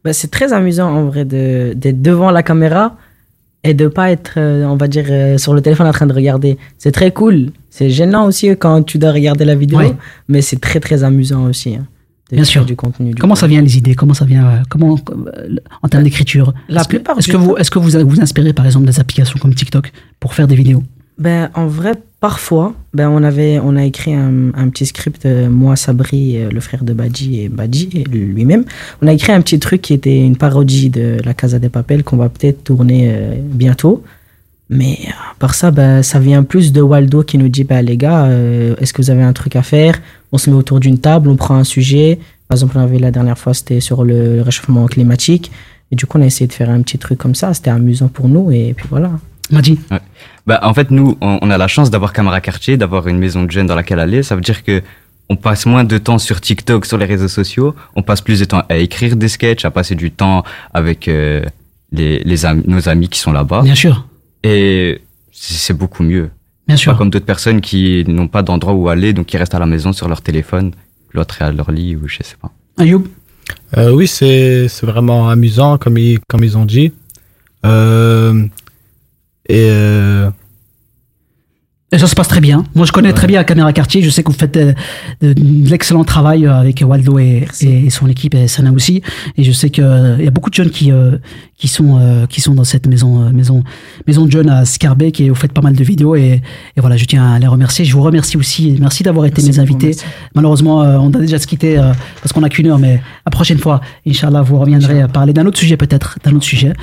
Bah, c'est très amusant en vrai de- d'être devant la caméra et de pas être, euh, on va dire, euh, sur le téléphone en train de regarder. C'est très cool. C'est gênant aussi quand tu dois regarder la vidéo, mais c'est très très amusant aussi. hein, de Bien sûr. du contenu. du Comment ça vient les idées? Comment ça vient euh, Comment euh, en termes d'écriture? La Est-ce plupart est-ce que vous est-ce que vous vous inspirez par exemple des applications comme TikTok pour faire des vidéos? Ben, en vrai, parfois, ben, on, avait, on a écrit un, un petit script, euh, moi, Sabri, euh, le frère de Badji et Badji lui-même. On a écrit un petit truc qui était une parodie de La Casa des Papel qu'on va peut-être tourner euh, bientôt. Mais par ça, ben, ça vient plus de Waldo qui nous dit ben, les gars, euh, est-ce que vous avez un truc à faire? On se met autour d'une table, on prend un sujet. Par exemple, on avait la dernière fois, c'était sur le réchauffement climatique. Et du coup, on a essayé de faire un petit truc comme ça. C'était amusant pour nous. Et puis voilà. Madi Ouais. Bah, en fait, nous, on, on a la chance d'avoir Camara Quartier, d'avoir une maison de jeunes dans laquelle aller. Ça veut dire que on passe moins de temps sur TikTok, sur les réseaux sociaux. On passe plus de temps à écrire des sketchs, à passer du temps avec euh, les, les am- nos amis qui sont là-bas. Bien sûr. Et c'est beaucoup mieux. Bien sûr. Pas comme d'autres personnes qui n'ont pas d'endroit où aller, donc qui restent à la maison sur leur téléphone. L'autre est à leur lit ou je sais pas. Ayoub Euh, oui, c'est c'est vraiment amusant, comme ils, comme ils ont dit. Euh, et euh, Et ça se passe très bien. Moi, je connais très bien la caméra quartier. Je sais que vous faites de, de- de l'excellent travail euh, avec Waldo et, et son équipe et Sana aussi. Et je sais qu'il y a beaucoup de jeunes qui euh, qui sont euh, qui sont dans cette maison euh, maison maison de jeunes à Scarbeck et vous faites pas mal de vidéos et, et voilà, je tiens à les remercier. Je vous remercie aussi. Merci d'avoir été mes invités. Malheureusement, euh, on a déjà se quitter euh, parce qu'on a qu'une heure, mais la prochaine fois, Inch'Allah, vous reviendrez à parler d'un autre sujet peut-être, d'un autre sujet.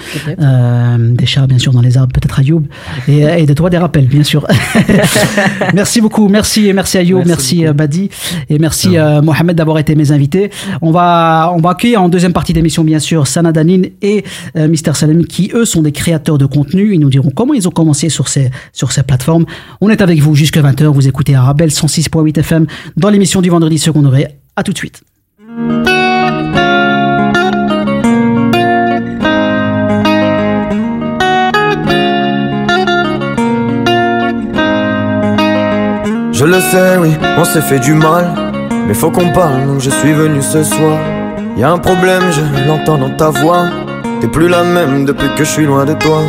Euh, des chats bien sûr dans les arbres, peut-être Ayoub, et, et de toi des rappels bien sûr. merci beaucoup, merci, merci Ayoub, merci, Badi, et merci euh, Mohamed d'avoir été mes invités. On va, on va accueillir en deuxième partie d'émission bien sûr Sana Danin et euh, Mister Salem qui eux sont des créateurs de contenu. Ils nous diront comment ils ont commencé sur ces, sur ces plateformes. On est avec vous jusqu'à 20h. Vous écoutez Arabelle 106.8 FM dans l'émission du vendredi second degré. À tout de suite. Le sais, oui, on s'est fait du mal. Mais faut qu'on parle, donc je suis venu ce soir. Y a un problème, je l'entends dans ta voix. T'es plus la même depuis que je suis loin de toi.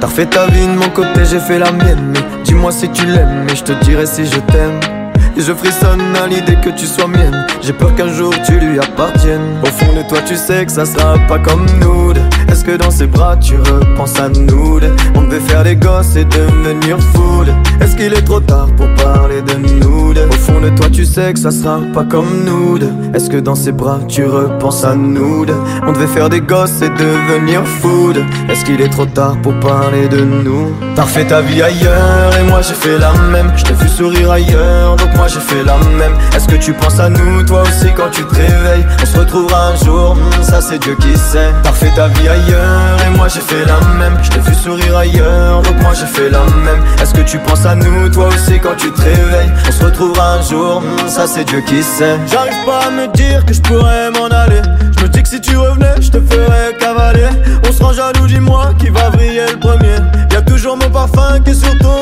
T'as refait ta vie de mon côté, j'ai fait la mienne. Mais dis-moi si tu l'aimes, et je te dirai si je t'aime. Et je frissonne à l'idée que tu sois mienne. J'ai peur qu'un jour tu lui appartiennes. Au fond de toi, tu sais que ça sera pas comme nous. Est-ce que dans ses bras tu repenses à nous? On devait faire des gosses et devenir fou. Est-ce qu'il est trop tard pour parler de nous? Au fond de toi, tu sais que ça sera pas comme nous. Est-ce que dans ses bras tu repenses à nous? On devait faire des gosses et devenir fou. Est-ce qu'il est trop tard pour parler de nous? T'as refait ta vie ailleurs et moi j'ai fait la même. Je t'ai vu sourire ailleurs, donc moi j'ai fait la même. Est-ce que tu penses à nous toi aussi quand tu te réveilles? On se retrouvera un jour, hmm, ça c'est Dieu qui sait. T'as refait ta vie ailleurs et moi j'ai fait la même. Je t'ai vu sourire ailleurs, donc moi j'ai fait la même. Est-ce que tu penses à nous toi aussi quand tu te réveilles? On se retrouvera un jour, hmm, ça c'est Dieu qui sait. J'arrive pas à me dire que je pourrais m'en aller. Je me dis que si tu revenais, je te ferais cavaler. On se rend jaloux, dis-moi qui va vriller le premier. Y a toujours mon parfum qui est sur ton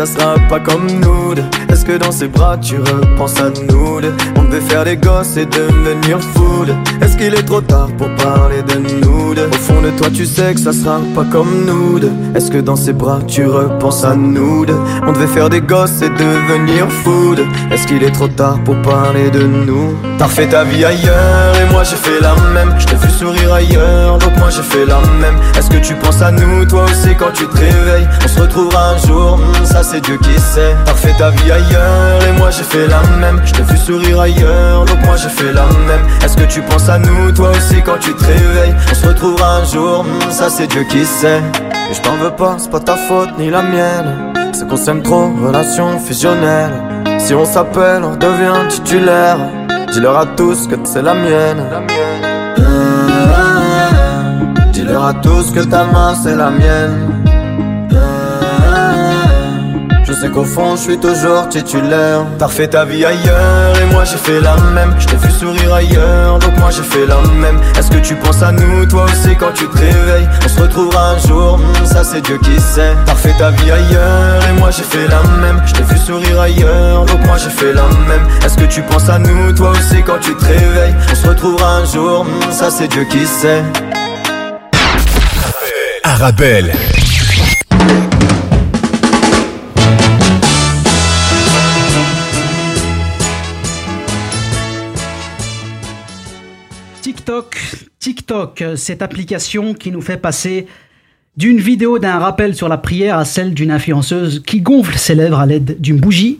ça sera pas comme nous deux. Est-ce que dans ses bras tu repenses à nous On devait faire des gosses et devenir fou. Est-ce qu'il est trop tard pour parler de nous Au fond de toi tu sais que ça sera pas comme nous. Est-ce que dans ses bras tu repenses à nous On devait faire des gosses et devenir fou. Est-ce qu'il est trop tard pour parler de nous? T'as refait ta vie ailleurs et moi j'ai fait la même. Je t'ai vu sourire ailleurs, donc moi j'ai fait la même. Est-ce que tu penses à nous toi aussi quand tu te réveilles? On se retrouvera un jour, hmm, ça c'est Dieu qui sait. T'as refait ta vie ailleurs et moi j'ai fait la même. Je t'ai vu sourire ailleurs, donc moi j'ai fait la même. Est-ce que tu penses à nous toi aussi quand tu te réveilles? On se retrouvera un jour, hmm, ça c'est Dieu qui sait. Et je t'en veux pas, c'est pas ta faute ni la mienne. C'est qu'on s'aime trop, relation fusionnelle. Si on s'appelle, on devient titulaire. Dis-leur à tous que c'est la mienne. Dis-leur à tous que ta main c'est la mienne. Je sais qu'au fond je suis toujours titulaire. T'as refait ta vie ailleurs et moi j'ai fait la même. Je t'ai vu sourire ailleurs donc moi j'ai fait la même. Est-ce que tu penses à nous toi aussi quand tu te réveilles? On se retrouvera un jour, hmm, ça c'est Dieu qui sait. T'as refait ta vie ailleurs et moi j'ai fait la même. Je t'ai vu sourire ailleurs donc moi j'ai fait la même. Est-ce que tu penses à nous toi aussi quand tu te réveilles? On se retrouvera un jour, hmm, ça c'est Dieu qui sait. Arabelle. TikTok, euh, cette application qui nous fait passer d'une vidéo d'un rappel sur la prière à celle d'une influenceuse qui gonfle ses lèvres à l'aide d'une bougie,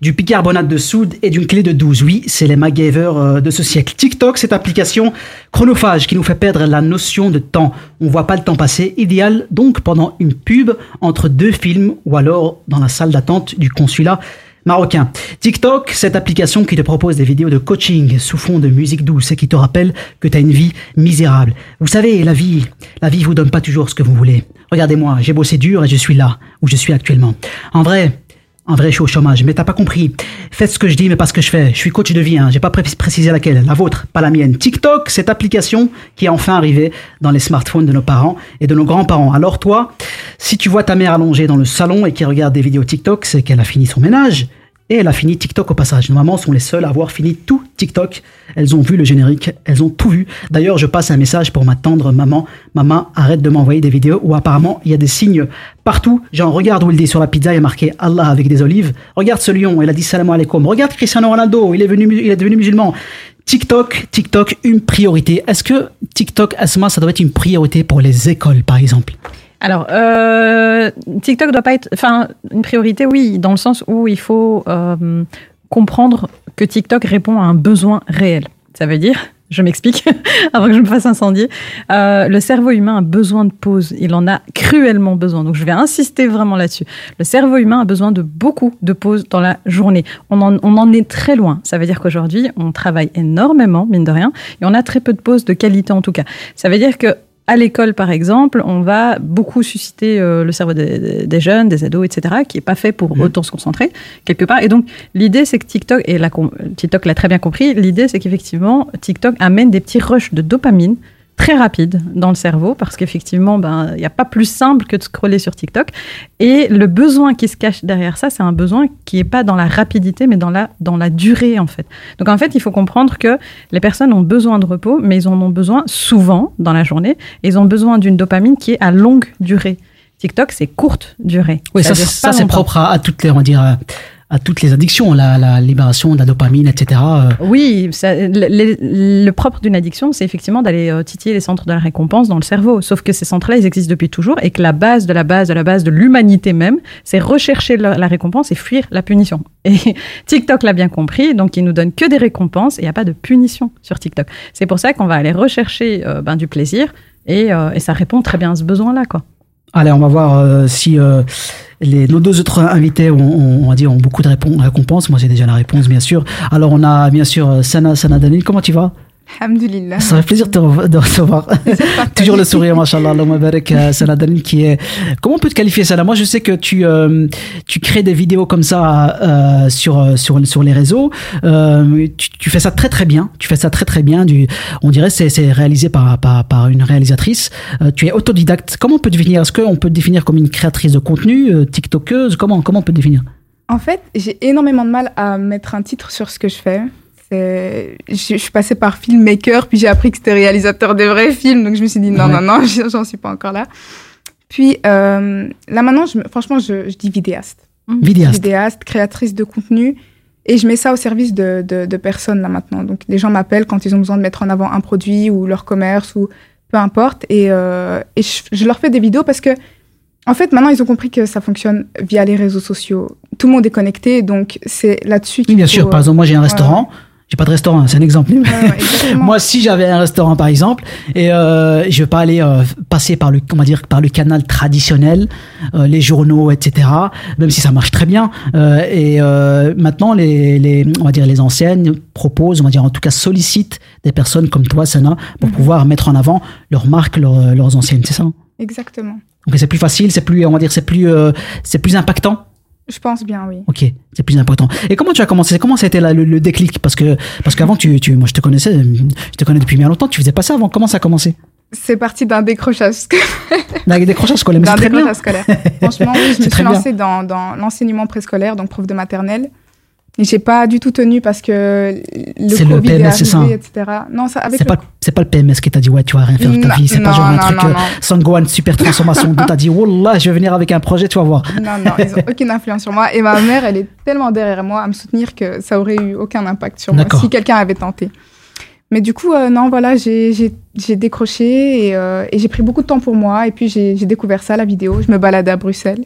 du bicarbonate de soude et d'une clé de 12. Oui, c'est les MacGyver euh, de ce siècle. TikTok, cette application chronophage qui nous fait perdre la notion de temps. On voit pas le temps passer, idéal donc pendant une pub entre deux films ou alors dans la salle d'attente du consulat marocain. TikTok, cette application qui te propose des vidéos de coaching sous fond de musique douce et qui te rappelle que tu as une vie misérable. Vous savez, la vie, la vie vous donne pas toujours ce que vous voulez. Regardez-moi, j'ai bossé dur et je suis là où je suis actuellement. En vrai, en vrai, je suis au chômage, mais t'as pas compris. Faites ce que je dis, mais pas ce que je fais. Je suis coach de vie, hein. j'ai pas pré- précisé laquelle. La vôtre, pas la mienne. TikTok, cette application qui est enfin arrivée dans les smartphones de nos parents et de nos grands-parents. Alors toi, si tu vois ta mère allongée dans le salon et qui regarde des vidéos TikTok, c'est qu'elle a fini son ménage Et elle a fini TikTok au passage. Nos mamans sont les seules à avoir fini tout TikTok. Elles ont vu le générique, elles ont tout vu. D'ailleurs, je passe un message pour ma tendre maman. Maman, arrête de m'envoyer des vidéos où apparemment il y a des signes partout. Genre, regarde dit sur la pizza, il y a marqué Allah avec des olives. Regarde ce lion, il a dit salam alaikum. Regarde Cristiano Ronaldo, il est, venu, il est devenu musulman. TikTok, TikTok, une priorité. Est-ce que TikTok, Asma, ça doit être une priorité pour les écoles, par exemple? Alors, euh, TikTok doit pas être, enfin, une priorité, oui, dans le sens où il faut euh, comprendre que TikTok répond à un besoin réel. Ça veut dire, je m'explique, avant que je me fasse incendier, euh, le cerveau humain a besoin de pause. Il en a cruellement besoin. Donc, je vais insister vraiment là-dessus. Le cerveau humain a besoin de beaucoup de pauses dans la journée. On en, on en est très loin. Ça veut dire qu'aujourd'hui, on travaille énormément, mine de rien, et on a très peu de pauses de qualité en tout cas. Ça veut dire que à l'école, par exemple, on va beaucoup susciter euh, le cerveau des, des jeunes, des ados, etc., qui est pas fait pour autant se concentrer quelque part. Et donc, l'idée, c'est que TikTok, et la, TikTok l'a très bien compris, l'idée, c'est qu'effectivement, TikTok amène des petits rushs de dopamine très rapides dans le cerveau, parce qu'effectivement, ben, il n'y a pas plus simple que de scroller sur TikTok. Et le besoin qui se cache derrière ça, c'est un besoin qui n'est pas dans la rapidité, mais dans la, dans la durée, en fait. Donc, en fait, il faut comprendre que les personnes ont besoin de repos, mais ils en ont besoin souvent dans la journée. Et ils ont besoin d'une dopamine qui est à longue durée. TikTok, c'est courte durée. Oui, ça, c'est- ça propre à, à toutes les, on va dire, à, toutes les addictions, la, la libération de la dopamine, etc. euh, Oui, ça- le, le- propre d'une addiction, c'est effectivement d'aller euh, titiller les centres de la récompense dans le cerveau. Sauf que ces centres-là, ils existent depuis toujours et que la base de la base de la base de l'humanité même, c'est rechercher la, la récompense et fuir la punition. Et TikTok l'a bien compris, donc il nous donne que des récompenses et il n'y a pas de punition sur TikTok. C'est pour ça qu'on va aller rechercher euh, ben, du plaisir et, euh, et ça répond très bien à ce besoin-là, quoi. Allez, on va voir euh, si euh, les, nos deux autres invités ont, ont- on va dire, ont beaucoup de répon- récompenses. Moi, j'ai déjà la réponse, bien sûr. Alors, on a bien sûr Sana, Sana Danil. Comment tu vas? Ça fait plaisir de recevoir. Toujours le sourire. Allahumma barak, euh, Sana Danil, qui est. Comment on peut te qualifier, Sana Moi, je sais que tu, euh, tu crées des vidéos comme ça euh, sur, sur, sur les réseaux. Euh, tu, tu fais ça très, très bien. Tu fais ça très, très bien. Du, on dirait que c'est- c'est réalisé par, par, par une réalisatrice. Tu es autodidacte. Comment on peut te définir? Est-ce qu'on peut te définir comme une créatrice de contenu, TikTokeuse? Comment, comment on peut te définir? En fait, j'ai énormément de mal à mettre un titre sur ce que je fais. Je, je suis passée par filmmaker, puis j'ai appris que c'était réalisateur des vrais films, donc je me suis dit non, Ouais. non, non, j'en suis pas encore là. Puis euh, là maintenant, je, franchement, je, je dis vidéaste. Vidéaste. Vidéaste, créatrice de contenu. Et je mets ça au service de, de, de personnes là maintenant. Donc les gens m'appellent quand ils ont besoin de mettre en avant un produit ou leur commerce ou peu importe. Et, euh, et je, je leur fais des vidéos parce que, en fait, maintenant ils ont compris que ça fonctionne via les réseaux sociaux. Tout le monde est connecté, donc c'est là-dessus Oui, bien faut, sûr. Par euh, exemple, moi, j'ai un ouais, restaurant. J'ai pas de restaurant, c'est un exemple. moi, si j'avais un restaurant, par exemple, et euh, je vais pas aller euh, passer par le, comment dire, par le canal traditionnel, euh, les journaux, etc. Même si ça marche très bien. Euh, et euh, maintenant, les, les, on va dire, les anciennes proposent, on va dire, en tout cas, sollicitent des personnes comme toi, Sana, pour Mhm. pouvoir mettre en avant leurs marques, leurs, leurs anciennes. C'est ça. Exactement. Donc c'est plus facile, c'est plus, on va dire, c'est plus, euh, c'est plus impactant? Je pense bien, oui. Ok, c'est plus important. Et comment tu as commencé? Comment ça a été là, le, le déclic? Parce que parce qu'avant, tu, tu, moi, je te connaissais, je te connais depuis bien longtemps. Tu faisais pas ça avant? Comment ça a commencé? C'est parti d'un décrochage scolaire. D'un décrochage scolaire, mais D'un c'est très bien. scolaire. Franchement, oui, je me suis lancée dans, dans l'enseignement préscolaire, donc prof de maternelle. Et j'ai pas du tout tenu parce que le C'est le Covid est PMS, ça arrivé, etc. Non, ça, avec C'est le pas, c'est pas le PMS qui t'a dit ouais tu vas rien faire de ta Non, vie. C'est pas non, genre un truc euh, non. Sangohan super transformation. où t'as dit wallah je vais venir avec un projet, tu vas voir. Non, non, ils ont aucune influence sur moi. Et ma mère, elle est tellement derrière moi à me soutenir que ça aurait eu aucun impact sur moi si quelqu'un avait tenté. Mais du coup, euh, non, voilà, j'ai j'ai- j'ai décroché et, euh, et j'ai pris beaucoup de temps pour moi. Et puis, j'ai j'ai découvert ça, la vidéo. Je me baladais à Bruxelles.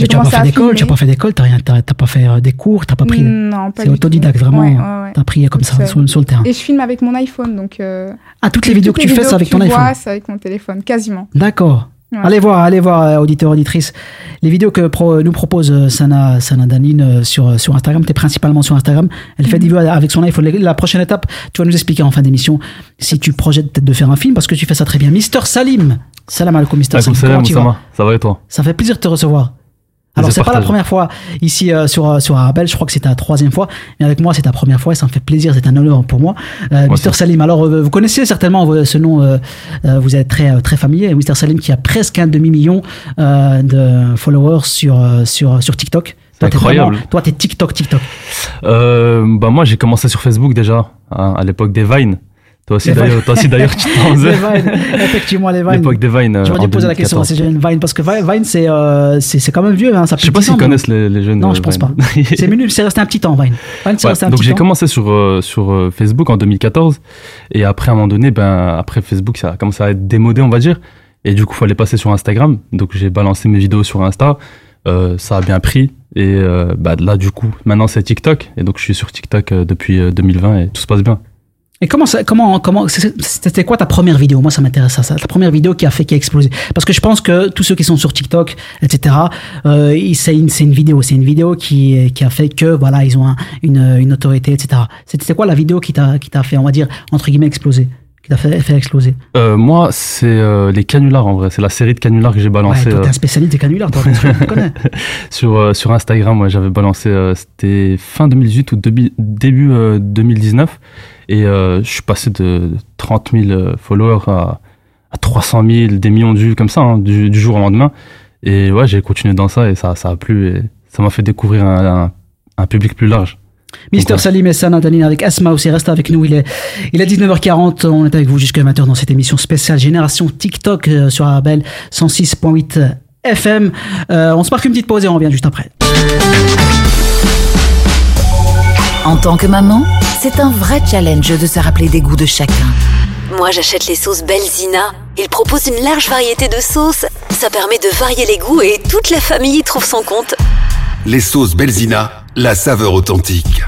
Mais tu as pas fait d'école, tu as filmer. pas fait d'école, t'as rien, t'as t'as pas fait des cours, t'as pas pris. Non, pas C'est du autodidacte tout. vraiment. Ouais, ouais, ouais. T'as appris comme ça sur, sur le terrain. Et je filme avec mon iPhone, donc. euh, Ah toutes les vidéos que tu fais, c'est avec ton tu iPhone. vois, c'est avec mon téléphone, quasiment. D'accord. Ouais. Allez voir, allez voir, euh, auditeurs, auditrices. Les vidéos que pro- nous propose euh, Sana, Sana Danine euh, sur, sur Instagram, t'es principalement sur Instagram. Elle fait des vidéos avec son iPhone. La prochaine étape, tu vas nous expliquer en fin d'émission si tu projettes peut-être de faire un film parce que tu fais ça très bien. Mister Salim. Salam alaikum, Mister Alaikum Salim. salam, Comment tu vas? Oussama. Ça va et toi? Ça fait plaisir de te recevoir. Alors, c'est pas la première fois ici euh, sur, euh, sur Arabelle, je crois que c'est ta troisième fois, mais avec moi, c'est ta première fois et ça me fait plaisir, c'est un honneur pour moi. Euh, Mister Salim, alors euh, vous connaissez certainement euh, ce nom, euh, vous êtes très, très familier, Mister Salim qui a presque un demi-million euh, de followers sur, sur, sur TikTok. Toi, Incroyable. vraiment- Toi, t'es TikTok, TikTok. Euh, bah moi j'ai commencé sur Facebook déjà hein, à l'époque des Vines. Toi aussi d'ailleurs, toi aussi d'ailleurs tu t'en Les. Vines, effectivement, les Vines. L'époque des Vines. en dû poser la question à 2014. ces jeunes Vine parce que Vine, c'est euh, c'est c'est quand même vieux. Hein, ça Je sais pas s'ils connaissent les, les jeunes. Non, euh, je pense Vine. pas. C'est minute, c'est resté un petit temps, Vine. Vine, c'est Ouais, resté un donc petit j'ai commencé sur euh, sur euh, Facebook en 2014 et après à un moment donné ben après Facebook ça a commencé à être démodé on va dire et du coup fallait passer sur Instagram donc j'ai balancé mes vidéos sur Insta Euh, ça a bien pris et bah, là du coup maintenant c'est TikTok et donc je suis sur TikTok depuis euh, 2020 et tout se passe bien. Et comment, ça- comment, comment, c'était quoi ta première vidéo? Moi, ça m'intéresse ça, ça. Ta première vidéo qui a fait, qui a explosé. Parce que je pense que tous ceux qui sont sur TikTok, etc., euh, c'est une, vidéo, c'est une vidéo qui, qui a fait que, voilà, ils ont un- une, une autorité, etc. C'était quoi la vidéo qui t'a, qui t'a fait, on va dire, entre guillemets, exploser? Qui t'a fait, fait exploser. Euh, moi c'est euh, les canulars en vrai. C'est la série de canulars que j'ai balancé Ouais, toi, t'es un euh, spécialiste des canulars, toi, te connais. sur euh, sur Instagram moi j'avais balancé c'était fin 2018 ou debi- début euh, 2019 et je suis passé de 30 000 euh, followers à, à 300 000 des millions de vues comme ça hein, du, du jour au lendemain. Et ouais j'ai continué dans ça et ça ça a plu et ça m'a fait découvrir un, un, un public plus large Mister Salim et Sana Danine avec Asma aussi reste avec nous. Il est, il est 19h40. On est avec vous jusqu'à 20h dans cette émission spéciale Génération TikTok euh, sur Arabelle 106.8 FM. Euh, on se marque une petite pause et on revient juste après. En tant que maman, c'est un vrai challenge de se rappeler des goûts de chacun. Moi, j'achète les sauces Belzina. Ils proposent une large variété de sauces. Ça permet de varier les goûts et toute la famille y trouve son compte. Les sauces Belzina, la saveur authentique.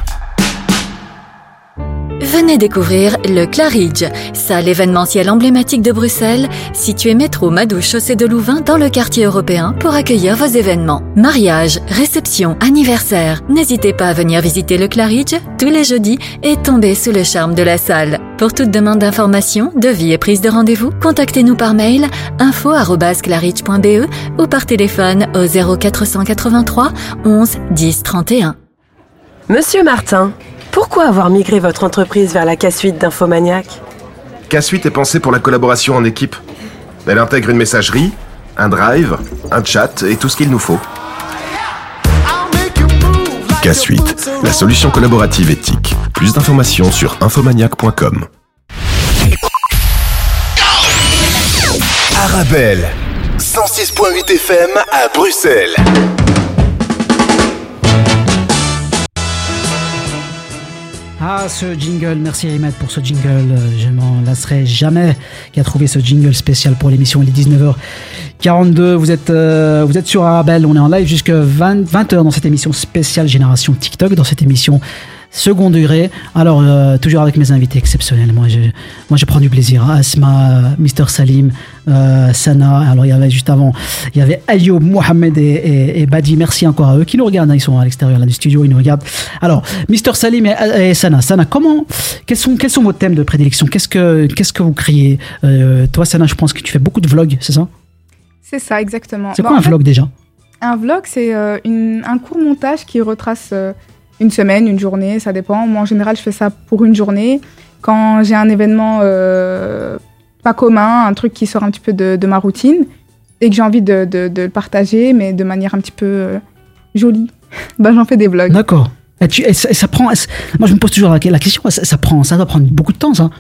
Venez découvrir le Claridge, salle événementielle emblématique de Bruxelles, située métro Madouche chaussée de Louvain dans le quartier européen pour accueillir vos événements. Mariage, réception, anniversaire. N'hésitez pas à venir visiter le Claridge tous les jeudis et tomber sous le charme de la salle. Pour toute demande d'information, devis et prise de rendez-vous, contactez-nous par mail info@claridge.be ou par téléphone au 0483 11 10 31. Monsieur Martin, pourquoi avoir migré votre entreprise vers la K-Suite d'Infomaniac K-Suite est pensée pour la collaboration en équipe. Elle intègre une messagerie, un drive, un chat et tout ce qu'il nous faut. K-Suite, la solution collaborative éthique. Plus d'informations sur infomaniac.com. Arabelle, 106.8 FM à Bruxelles. Ah, ce jingle, merci Ahmed pour ce jingle. Je m'en lasserai jamais qui a trouvé ce jingle spécial pour l'émission. Il est 19h42. Vous êtes, euh, vous êtes sur Arabelle. On est en live jusqu'à 20, 20h dans cette émission spéciale Génération TikTok, dans cette émission second degré. Alors, euh, toujours avec mes invités exceptionnels. Moi, je, moi, je prends du plaisir. Asma, euh, Mister Salim, euh, Sana. Alors, il y avait juste avant, il y avait Ayoub, Mohamed et, et- et Badi. Merci encore à eux qui nous regardent. hein. Ils sont à l'extérieur là, du studio, ils nous regardent. Alors, Mister Salim et, et Sana. Sana, comment, quels sont, quels sont vos thèmes de prédilection? Qu'est-ce que, qu'est-ce que vous criez? Euh, Toi, Sana, je pense que tu fais beaucoup de vlogs, c'est ça? C'est ça, exactement. C'est Bon, quoi un fait, vlog déjà? Un vlog, c'est un court montage qui retrace une semaine, une journée, ça dépend. Moi, en général, je fais ça pour une journée. Quand j'ai un événement euh, pas commun, un truc qui sort un petit peu de, ma routine, et que j'ai envie de, de- le partager, mais de manière un petit peu euh, jolie, bah, j'en fais des vlogs. D'accord. Ça, prend. moi, je me pose toujours la, la question. Ça, ça prend, ça doit prendre beaucoup de temps, ça.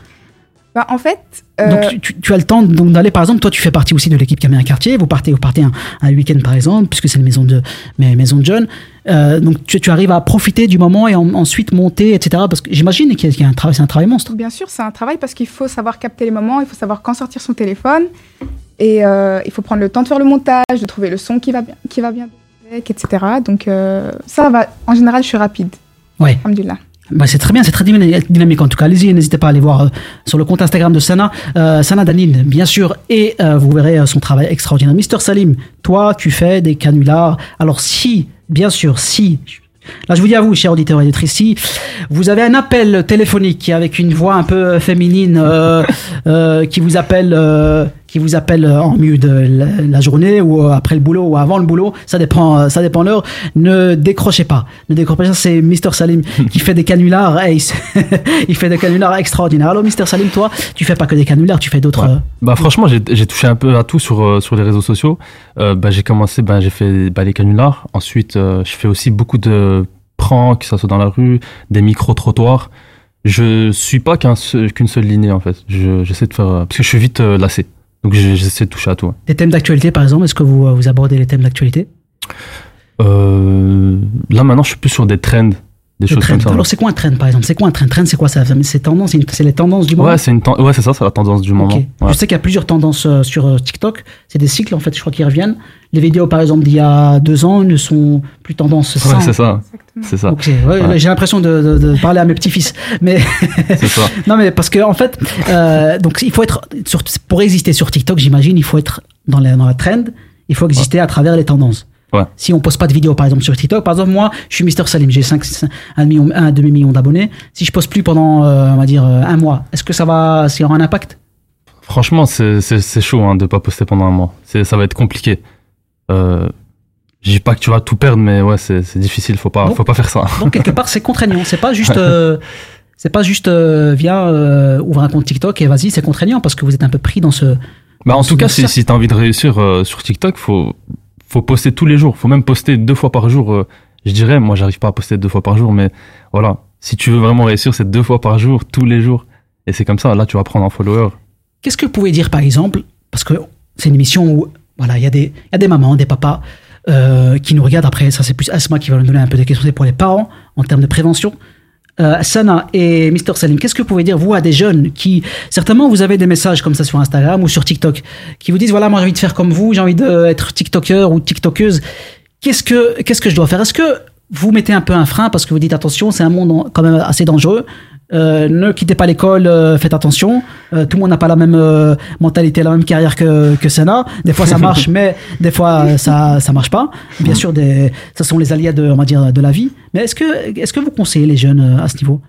Bah, en fait, euh, Donc tu, as le temps d'aller, par exemple, toi tu fais partie aussi de l'équipe Caméra Quartier, vous partez, vous partez un, un week-end par exemple, puisque c'est une maison de, mais maison de jeunes. Euh, donc tu, tu arrives à profiter du moment et en- ensuite monter, etc. Parce que j'imagine qu'il y a, qu'il y a un travail, c'est un travail monstre. Bien sûr, c'est un travail parce qu'il faut savoir capter les moments, il faut savoir quand sortir son téléphone, et euh, il faut prendre le temps de faire le montage, de trouver le son qui va bien, qui va bien avec, etc. Donc ça va, en général, je suis rapide. Ouais. Alhamdulillah. Bah, c'est très bien, c'est très dynamique en tout cas. Allez-y, n'hésitez pas à aller voir euh, sur le compte Instagram de Sana, euh, Sana Danine, bien sûr, et euh, vous verrez euh, son travail extraordinaire. Mister Salim, toi, tu fais des canulars. Alors si, bien sûr, si. Là, je vous dis à vous, chers auditeurs et auditrices, si vous avez un appel téléphonique avec une voix un peu féminine euh, euh, qui vous appelle, euh, qui vous appelle euh, en milieu de la, journée ou euh, après le boulot ou avant le boulot, ça dépend, euh, ça dépend l'heure. Ne décrochez pas. Ne décrochez pas. C'est Mister Salim qui fait des canulars. et il, fait des canulars extraordinaires. Alors, Mister Salim, toi, tu fais pas que des canulars, tu fais d'autres. euh, Bah franchement, j'ai touché un peu à tout sur sur les réseaux sociaux. Euh, bah, j'ai commencé, bah, j'ai fait bah, les canulars. Ensuite, euh, je fais aussi beaucoup de pranks, que ça soit dans la rue, des micro trottoirs. Je suis pas qu'une seule lignée en fait. Je- J'essaie de faire parce que je suis vite lassé. Donc j'essaie de toucher à tout. ouais. Des thèmes d'actualité, par exemple, est-ce que vous, euh, vous abordez les thèmes d'actualité? Euh, là maintenant, je suis plus sur des trends, des choses trend. comme ça. Alors, c'est quoi un trend, par exemple? C'est quoi un trend Trend, c'est quoi ça? C'est tendance, c'est les tendances du moment? Ouais, c'est ouais, c'est ça, c'est la tendance du moment. Ok. Ouais. Je sais qu'il y a plusieurs tendances euh, sur euh, TikTok. C'est des cycles, en fait, je crois, qui reviennent. Les vidéos, par exemple, d'il y a deux ans ne sont plus tendances. Ouais, c'est ça. C'est ça. Ouais. J'ai l'impression de, de- de parler à mes petits-fils. Mais C'est ça. non, mais parce que en fait, euh, donc il faut être sur, pour exister sur TikTok, j'imagine, il faut être dans la, dans la trend. Il faut exister à travers les tendances. Ouais. Si on poste pas de vidéos, par exemple, sur TikTok, par exemple, moi, je suis Mister Salim, j'ai 5, un, million, un demi-million d'abonnés. Si je poste plus pendant, euh, on va dire, euh, un mois, est-ce que ça va, s'il y aura un impact? Franchement, c'est chaud hein, de pas poster pendant un mois. Ça va être compliqué. Euh, je dis pas que tu vas tout perdre, mais ouais, c'est difficile. Faut pas, Donc- faut pas faire ça. Donc quelque part, c'est contraignant. C'est pas juste, euh, c'est pas juste euh, viens euh, ouvre un compte TikTok et vas-y, c'est contraignant parce que vous êtes un peu pris dans ce. Bah, en tout ce cas, si, cercle. si tu as envie de réussir euh, sur TikTok, faut, faut poster tous les jours. Faut même poster deux fois par jour. euh, je dirais, moi, j'arrive pas à poster deux fois par jour, mais voilà. Si tu veux vraiment réussir, c'est deux fois par jour, tous les jours. Et c'est comme ça. Là, tu vas prendre un follower. Qu'est-ce que vous pouvez dire par exemple Parce que c'est une émission où voilà, il y a des, il y a des mamans, des papas euh, qui nous regardent. Après, ça c'est plus Asma qui va nous donner un peu des questions pour les parents en termes de prévention. Euh, Sana et Mister Salim, qu'est-ce que vous pouvez dire, vous, à des jeunes qui, certainement, vous avez des messages comme ça sur Instagram ou sur TikTok, qui vous disent, voilà, moi j'ai envie de faire comme vous, j'ai envie d'être TikToker ou TikTokeuse. Qu'est-ce que, qu'est-ce que je dois faire? Est-ce que vous mettez un peu un frein parce que vous dites, attention, c'est un monde quand même assez dangereux? Euh, ne quittez pas l'école, euh, faites attention. Euh, tout le monde n'a pas la même mentalité, la même carrière que, que Sana. Des fois ça marche, mais des fois ça ça marche pas. Bien sûr, des, ça sont les alliés de, on va dire, de la vie. Mais est-ce que est-ce que vous conseillez les jeunes à ce niveau?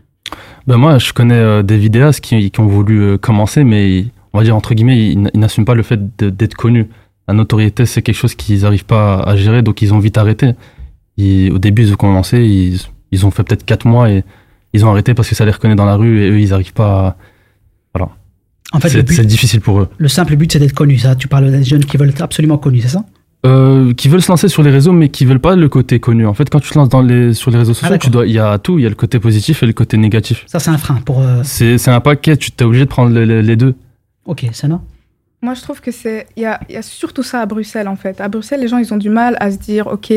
Ben moi, je connais des vidéastes qui, qui ont voulu commencer, mais on va dire entre guillemets, ils, n'assument pas le fait d'être connus. La notoriété, c'est quelque chose qu'ils n'arrivent pas à gérer, donc ils ont vite arrêté. Ils- au début, ils ont commencé, ils, ils ont fait peut-être 4 mois et ils ont arrêté parce que ça les reconnaît dans la rue et eux, ils n'arrivent pas à... Voilà. En fait, c'est difficile pour eux. Le simple but, c'est d'être connu. Ça, tu parles des jeunes qui veulent être absolument connus, c'est ça? Euh, qui veulent se lancer sur les réseaux, mais qui veulent pas le côté connu. En fait, quand tu te lances dans les, sur les réseaux sociaux, Ah, tu dois, il y a tout. Il y a le côté positif et le côté négatif. Ça, c'est un frein pour. euh, C'est un paquet. Tu t'es obligé de prendre les, les- les deux. Ok, Sana. Moi, je trouve que c'est. Il y a, il y a surtout ça à Bruxelles, en fait. À Bruxelles, les gens, ils ont du mal à se dire OK,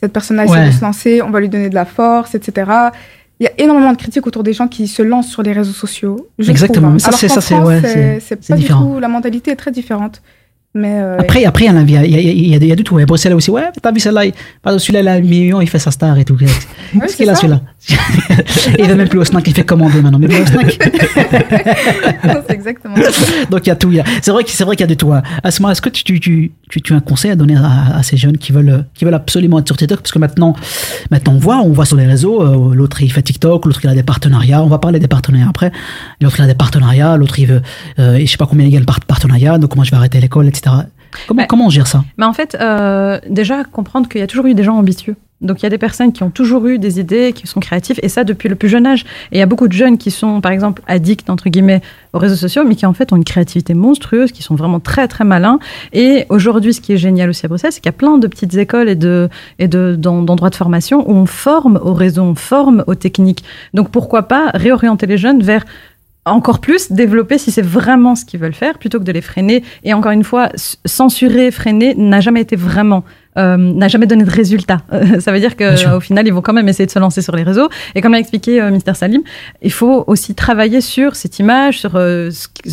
cette personne-là essaie Ouais. de se lancer, on va lui donner de la force, etc. Il y a énormément de critiques autour des gens qui se lancent sur les réseaux sociaux. je Exactement, trouve, hein. ça, c'est- ça, c'est- ouais, c'est pas du différent. tout. La mentalité est très différente. Mais euh, Après, après, il y a, il y a, il y a, il y a, du tout. Et Bruxelles aussi, ouais, t'as vu celle-là, celui-là, il a un million, il fait sa star et tout. Qu'est-ce qu'il a, celui-là? Il va même plus au snack, il fait commander maintenant. Mais plus au snack. c'est exactement ça. Donc il y a tout. y a- C'est vrai, qu'il y a de tout. hein. Asma, est-ce que tu, tu, tu, tu, tu as un conseil à donner à, à ces jeunes qui veulent, qui veulent absolument être sur TikTok? Parce que maintenant, maintenant on voit, on voit sur les réseaux, euh, l'autre il fait TikTok, l'autre il a des partenariats. On va parler des partenariats après. L'autre il a des partenariats, l'autre il veut, euh, je sais pas combien il gagne par partenariat, donc moi je vais arrêter l'école, etc. Comment, comment on gère ça? Mais en fait, euh, déjà comprendre qu'il y a toujours eu des gens ambitieux. Donc il y a des personnes qui ont toujours eu des idées, qui sont créatives, et ça depuis le plus jeune âge. Et il y a beaucoup de jeunes qui sont, par exemple, addicts, entre guillemets, aux réseaux sociaux, mais qui en fait ont une créativité monstrueuse, qui sont vraiment très très malins. Et aujourd'hui, ce qui est génial aussi à Bruxelles, c'est qu'il y a plein de petites écoles et de et de d'en- d'endroits de formation où on forme aux réseaux, on forme aux techniques. Donc pourquoi pas réorienter les jeunes vers encore plus développer si c'est vraiment ce qu'ils veulent faire plutôt que de les freiner. Et encore une fois, censurer, freiner n'a jamais été vraiment, euh, n'a jamais donné de résultat. Ça veut dire qu'au final, ils vont quand même essayer de se lancer sur les réseaux. Et comme l'a expliqué euh, Mister Salim, il faut aussi travailler sur cette image, sur euh,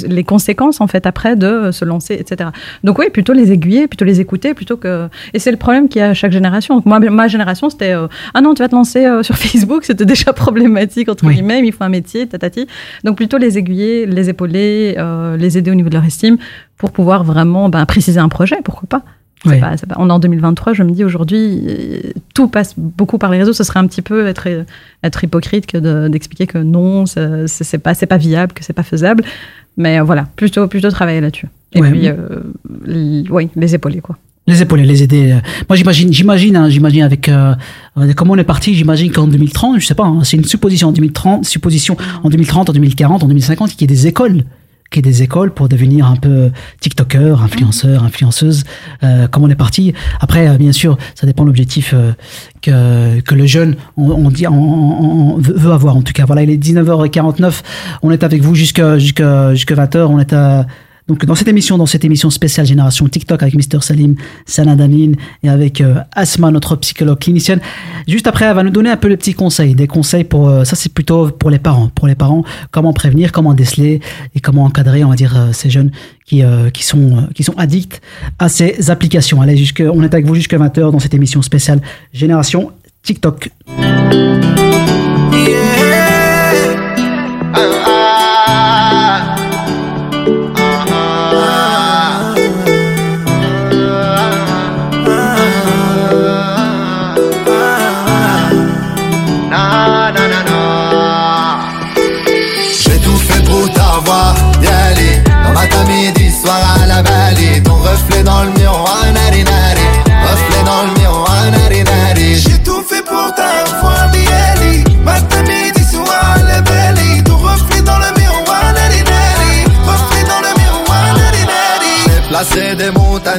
les conséquences en fait après de euh, se lancer, etc. Donc oui, plutôt les aiguiller, plutôt les écouter, plutôt que. Et c'est le problème qu'il y a à chaque génération. Donc, moi, ma génération, c'était euh, ah non, tu vas te lancer euh, sur Facebook, c'était déjà problématique entre Oui. guillemets, il faut un métier, tatati. Donc plutôt les aiguiller, les épauler, euh, les aider au niveau de leur estime pour pouvoir vraiment ben, préciser un projet, pourquoi pas. C'est Ouais. pas- c'est pas- on est en 2023, je me dis aujourd'hui, euh, tout passe beaucoup par les réseaux. Ce serait un petit peu être, être hypocrite que de- d'expliquer que non, c'est pas, pas viable, que c'est pas faisable. Mais euh, voilà, plutôt, plutôt travailler là-dessus. Et Ouais. puis, euh, oui, les épauler, quoi. Les épauler, les aider. euh. Moi, j'imagine, j'imagine, hein, j'imagine avec euh, euh, comment on est parti. J'imagine qu'en 2030, je sais pas, hein, c'est une supposition en 2030, supposition en 2030, en 2040, en 2050, qu'il y ait des écoles, des écoles pour devenir un peu TikToker, influenceur, influenceuse. Euh, comme on est parti. Après, euh, bien sûr, ça dépend de l'objectif euh, que que le jeune on, on dit, on, on- veut avoir. En tout cas, voilà, il est 19h49. On est avec vous jusqu'à jusqu'à jusqu'à 20h. On est à donc dans cette émission, dans cette émission spéciale Génération TikTok avec Mr Salim, Sana Danine et avec euh, Asma, notre psychologue clinicienne. Juste après, elle va nous donner un peu les petits conseils, des conseils pour euh, ça c'est plutôt pour les parents, pour les parents, comment prévenir, comment déceler et comment encadrer, on va dire euh, ces jeunes qui qui sont qui sont addicts à ces applications. Allez, jusque, on est avec vous jusqu'à 20h dans cette émission spéciale Génération TikTok. Na,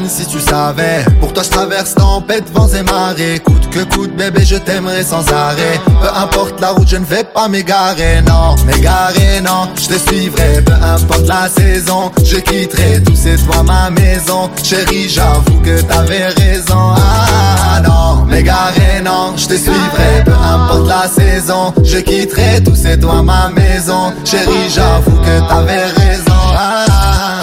si tu savais. Pour toi je traverse tempête, vents et marées. Coûte que coûte bébé je t'aimerai sans arrêt. Peu importe la route je ne vais pas m'égarer Non, m'égarer non, je te suivrai Peu importe la saison, je quitterai Tout c'est toi ma maison. Chérie j'avoue que t'avais raison. Ah non, m'égarer non, je te suivrai Peu importe la saison, je quitterai Tout c'est toi ma maison. Chérie j'avoue que t'avais raison. Ah,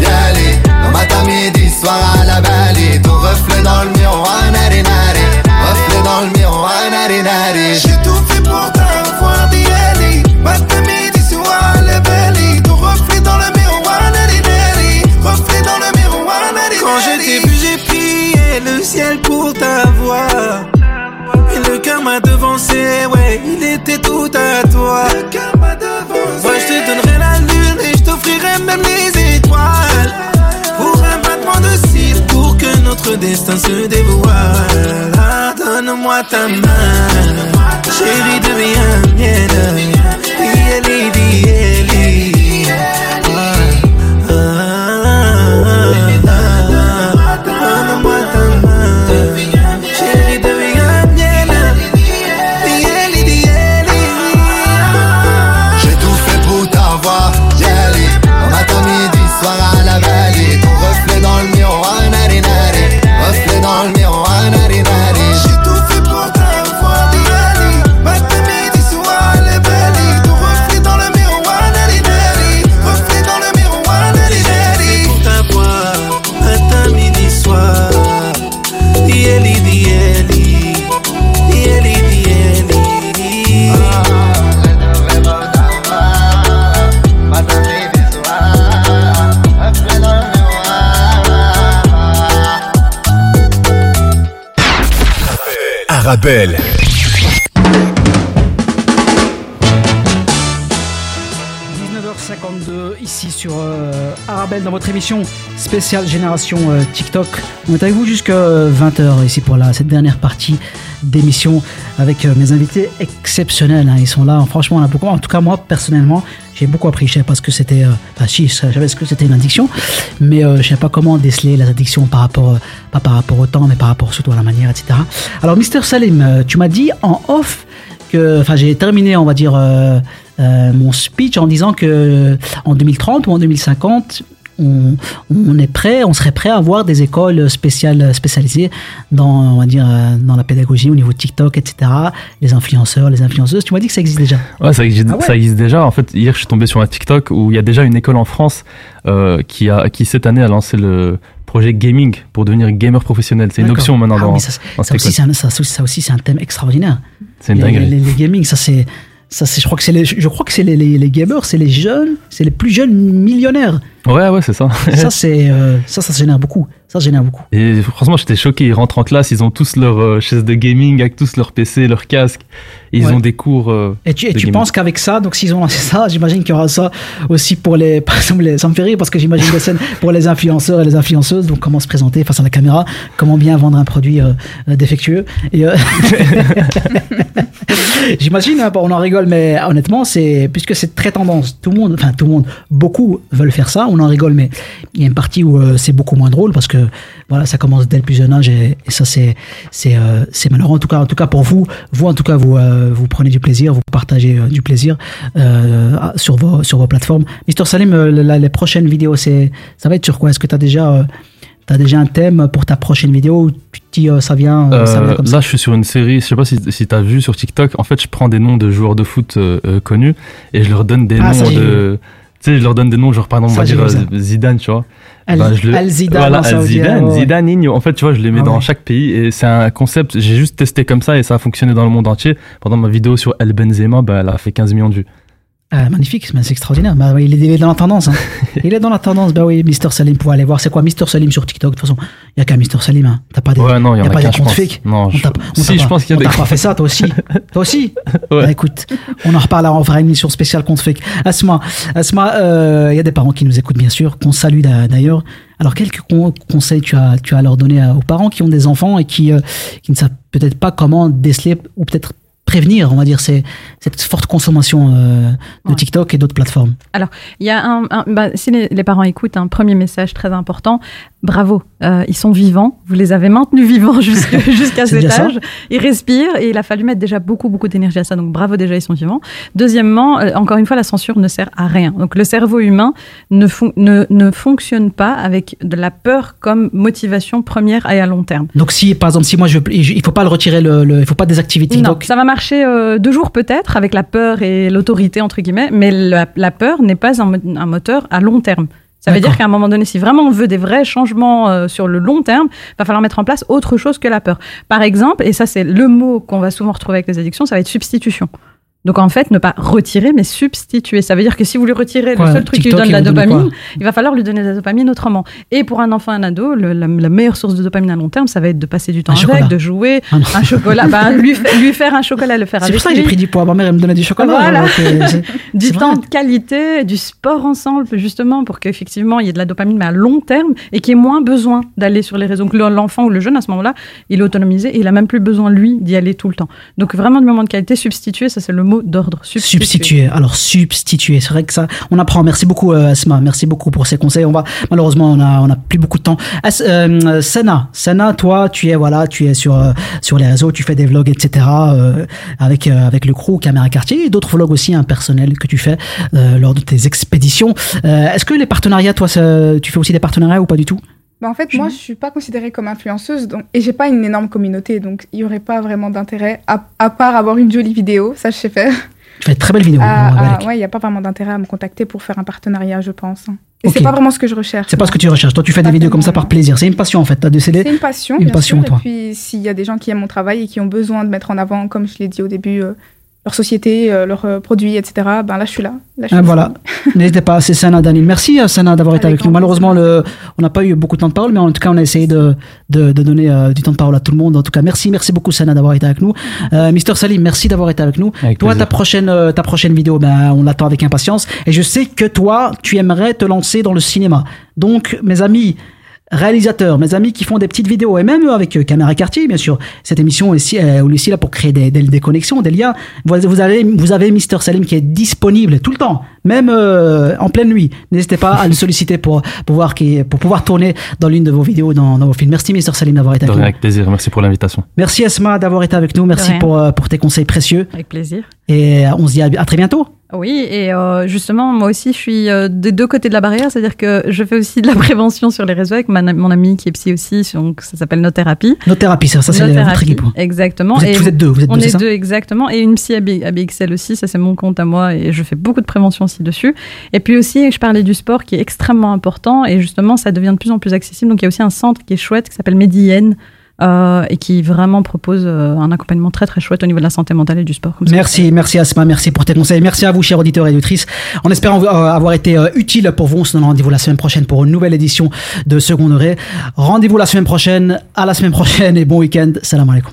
y aller Dans matin, midi, soir à la vallée Ton reflet dans le miroir, nari nari Reflet dans le miroir, nari nari J'ai tout fait pour t'avoir, Bieli. Matin, midi, soir, la belly. Ton reflet dans le miroir, nari, nari. Reflet dans le miroir, nari, Quand je t'ai vu, j'ai prié le ciel pour t'avoir. Et le cœur m'a devancé, ouais, il était tout à toi. Le cœur m'a devancé. Moi, je te donnerai la lune et je t'offrirai même les Pour un battement de cils, pour que notre destin se dévoile. Donne-moi ta main, chérie, deviens mienne. Dieli, dieli. Arabelle. 19h52 ici sur euh, Arabelle dans votre émission spéciale Génération euh, TikTok. On est avec vous jusqu'à 20h ici pour la, cette dernière partie d'émission avec euh, mes invités exceptionnels. hein. Ils sont là, franchement, on a beaucoup. En tout cas, moi personnellement, j'ai beaucoup appris. Je sais pas ce que c'était. euh, Enfin, si, je savais ce que c'était une addiction, mais euh, je sais pas comment déceler les addictions par rapport, euh, pas par rapport au temps, mais par rapport surtout à la manière, etc. Alors, Mister Salim, tu m'as dit en off que, enfin, j'ai terminé, on va dire, mon speech en disant que en 2030 ou en 2050, on, on est prêt, on serait prêt à avoir des écoles spéciales, spécialisées dans, on va dire, euh, dans la pédagogie au niveau de TikTok, etc. Les influenceurs, les influenceuses. Tu m'as dit que ça existe déjà. Ouais, ça existe, Ah ouais ça existe déjà. En fait, hier, je suis tombé sur un TikTok où il y a déjà une école en France euh, qui, a, qui, cette année, a lancé le projet gaming pour devenir gamer professionnel. C'est une option maintenant Ah dans, ça, dans ça aussi, un, ça, ça aussi, c'est un thème extraordinaire. C'est une Les- dinguerie. Les, les gaming, ça c'est. Ça, c'est, je crois que c'est les, je crois que c'est les, les, les gamers, c'est les jeunes, c'est les plus jeunes millionnaires. Ouais, ouais, c'est ça. ça, c'est, euh, ça, ça génère beaucoup. Ça génère beaucoup. Et franchement, j'étais choqué. Ils rentrent en classe, ils ont tous leur euh, chaise de gaming avec tous leurs PC, leurs casques. Et ils Ouais. ont des cours. euh, Et tu, et penses qu'avec ça, donc s'ils ont lancé ça, j'imagine qu'il y aura ça aussi pour les, par exemple, les, ça me fait rire parce que j'imagine des scènes pour les influenceurs et les influenceuses, donc comment se présenter face à la caméra, comment bien vendre un produit euh, euh, défectueux? Et j'imagine, hein, on en rigole, mais honnêtement, c'est puisque c'est très tendance. Tout le monde, enfin tout le monde, beaucoup veulent faire ça. On en rigole, mais il y a une partie où c'est beaucoup moins drôle parce que voilà, ça commence dès le plus jeune âge et, et ça c'est c'est euh, c'est malheureux. En tout cas, en tout cas pour vous, vous en tout cas vous euh, vous prenez du plaisir, vous partagez euh, du plaisir euh, sur vos sur vos plateformes. Mister Salim, euh, la- les prochaines vidéos, c'est ça va être sur quoi? Est-ce que tu as déjà euh, T'as déjà un thème pour ta prochaine vidéo ou tu te dis euh, ça vient, euh, ça Euh, vient comme ça? là, je suis sur une série, je sais pas si, si tu as vu sur TikTok, en fait, je prends des noms de joueurs de foot euh, euh, connus et je leur donne des Ah, noms de. Tu sais, je leur donne des noms, genre par exemple, Ça, on va dire euh, Zidane, tu vois. Al- Ben, je le- Al Zidane Voilà, Al Zidane, ouais, ouais. Zidane, Nino. En fait, tu vois, je les mets Ah dans ouais. chaque pays et c'est un concept, j'ai juste testé comme ça et ça a fonctionné dans le monde entier. Pendant ma vidéo sur El Benzema, ben, elle a fait 15 millions de vues. Ah, magnifique, c'est extraordinaire. Bah, oui, il, est, dans la tendance. hein. il est dans la tendance. Bah oui, Mister Salim, pour aller voir. C'est quoi Mister Salim sur TikTok? De toute façon, il n'y a qu'un Mister Salim. Hein. T'as pas des, Ouais, non, y en a pas des comptes fake? Non, On je- on Si, je pense qu'il y a on des t'a pas fait ça, toi aussi. toi aussi? Ouais. Bah, écoute, on en reparlera. On fera une émission spéciale compte fake. Asma, Asma, euh, il y a des parents qui nous écoutent, bien sûr, qu'on salue d'a- d'ailleurs. Alors, quelques con- conseils tu as, tu as à leur donner aux parents qui ont des enfants et qui, euh, qui ne savent peut-être pas comment déceler ou peut-être prévenir, on va dire, ces- cette forte consommation euh, de TikTok et d'autres plateformes Alors, il y a un, un- bah, si les, les parents écoutent, un premier message très important. Bravo, euh, ils sont vivants. Vous les avez maintenus vivants jusqu'à C'est cet ça. âge. Ils respirent et il a fallu mettre déjà beaucoup, beaucoup d'énergie à ça. Donc, bravo, déjà, ils sont vivants. Deuxièmement, euh, encore une fois, la censure ne sert à rien. Donc, le cerveau humain ne, fon- ne, ne fonctionne pas avec de la peur comme motivation première et à long terme. Donc si par exemple si moi je il faut pas le retirer le, le- il faut pas désactiver Non, TikTok. ça va marcher euh, deux jours peut-être avec la peur et l'autorité entre guillemets, mais la, la peur n'est pas un, mo- un moteur à long terme. Ça veut dire qu'à un moment donné, si vraiment on veut des vrais changements euh, sur le long terme, il va falloir mettre en place autre chose que la peur. Par exemple, et ça c'est le mot qu'on va souvent retrouver avec les addictions, ça va être substitution. Donc en fait, ne pas retirer, mais substituer. Ça veut dire que si vous lui retirez Quoi, le seul truc qui lui donne la dopamine, il va falloir lui donner de la dopamine autrement. Et pour un enfant, un ado, le- la, la meilleure source de dopamine à long terme, ça va être de passer du temps Un avec, chocolat. de jouer, Ah un chocolat, bah, lui, fa- lui faire un chocolat, le faire C'est avec pour ça que j'ai pris du poids. Ma mère elle me donnait du chocolat. Voilà. donc, c'est- du c'est temps vrai. de qualité, du sport ensemble, justement, pour qu'effectivement il y ait de la dopamine, mais à long terme, et qu'il y ait moins besoin d'aller sur les réseaux. Donc l'enfant ou le jeune, à ce moment-là, il est autonomisé et il a même plus besoin, lui, d'y aller tout le temps. Donc vraiment, du moment de qualité, substituer, ça c'est le mot d'ordre. Substituer. Alors substituer, c'est vrai que ça, on apprend. Merci beaucoup euh, Asma, merci beaucoup pour ces conseils. On va malheureusement on a on a plus beaucoup de temps. As, euh, toi tu es voilà, tu es sur euh, sur les réseaux, tu fais des vlogs etc. euh, avec avec le crew Caméra Quartier et d'autres vlogs aussi un personnel que tu fais lors de tes expéditions. Est-ce que les partenariats, toi, tu fais aussi des partenariats ou pas du tout? Bah, en fait, moi, je suis pas considérée comme influenceuse donc, et j'ai pas une énorme communauté, donc il y aurait pas vraiment d'intérêt, à, à part avoir une jolie vidéo, ça je sais faire. Tu fais de très belles vidéos. Ah, ah, ouais, il n'y a pas vraiment d'intérêt à me contacter pour faire un partenariat, je pense. hein. Et Ok. c'est pas vraiment ce que je recherche. C'est pas ce que tu recherches. Toi, tu fais des vidéos comme ça par plaisir. C'est une passion en fait. T'as décédé. C'est une passion, Une bien passion, sûr. toi. Et puis, s'il y a des gens qui aiment mon travail et qui ont besoin de mettre en avant, comme je l'ai dit au début, euh, leur société, euh, leurs euh, produits, etc., ben là, je suis là. Là, je suis Ah, voilà. N'hésitez pas, c'est Sana Danil. Merci euh, Sana d'avoir été avec nous. Malheureusement, le, on n'a pas eu beaucoup de temps de parole, mais en tout cas, on a essayé de, de, de donner euh, du temps de parole à tout le monde. En tout cas, merci, merci beaucoup Sana d'avoir été avec nous. Euh, Mister Salim, merci d'avoir été avec nous. Avec toi, plaisir. ta prochaine, euh, ta prochaine vidéo, ben, on l'attend avec impatience. Et je sais que toi, tu aimerais te lancer dans le cinéma. Donc, mes amis, réalisateurs, mes amis qui font des petites vidéos, et même avec euh, Caméra Quartier, bien sûr. Cette émission est ici, euh, aussi là pour créer des, des, des connexions, des liens. Vous, vous avez, vous avez Mister Salim qui est disponible tout le temps, même euh, en pleine nuit. N'hésitez pas à le solliciter pour, pour, voir qui, pour pouvoir tourner dans l'une de vos vidéos, dans, dans vos films. Merci Mister Salim d'avoir été avec nous. avec plaisir. Merci pour l'invitation. Merci Esma d'avoir été avec nous. Merci pour, euh, pour tes conseils précieux. Avec plaisir. Et euh, on se dit à, à très bientôt. Oui, et euh, justement, moi aussi, je suis euh, des deux côtés de la barrière, c'est-à-dire que je fais aussi de la prévention sur les réseaux avec ma- mon ami qui est psy aussi, donc ça s'appelle No Therapy. Nos thérapies, ça, ça c'est votre équipe. Exactement. Vous êtes- Et vous êtes deux, vous êtes on deux, est ça deux, exactement. Et une psy à, B- à BXL aussi, ça c'est mon compte à moi et je fais beaucoup de prévention aussi dessus. Et puis aussi, je parlais du sport qui est extrêmement important et justement, ça devient de plus en plus accessible. Donc il y a aussi un centre qui est chouette qui s'appelle Medienne. Euh, et qui vraiment propose euh, un accompagnement très très chouette au niveau de la santé mentale et du sport. Merci, merci Asma, merci pour tes conseils. Merci à vous, chers auditeurs et auditrices. En espérant euh, avoir été utile pour vous, on se donne rendez-vous la semaine prochaine pour une nouvelle édition de Second Degré. Rendez-vous la semaine prochaine. À la semaine prochaine et bon week-end. Salam alaikum.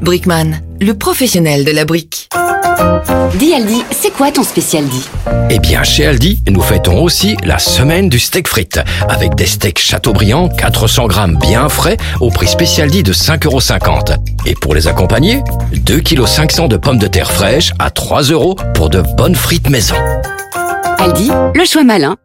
Brickman, le professionnel de la brique. Dis Aldi, c'est quoi ton spécial dit Eh bien, chez Aldi, nous fêtons aussi la semaine du steak frites, avec des steaks Chateaubriand 400 grammes bien frais au prix spécial dit de 5,50€. Et pour les accompagner, 2 kg 500 de pommes de terre fraîches à 3 euros pour de bonnes frites maison. Aldi, le choix malin.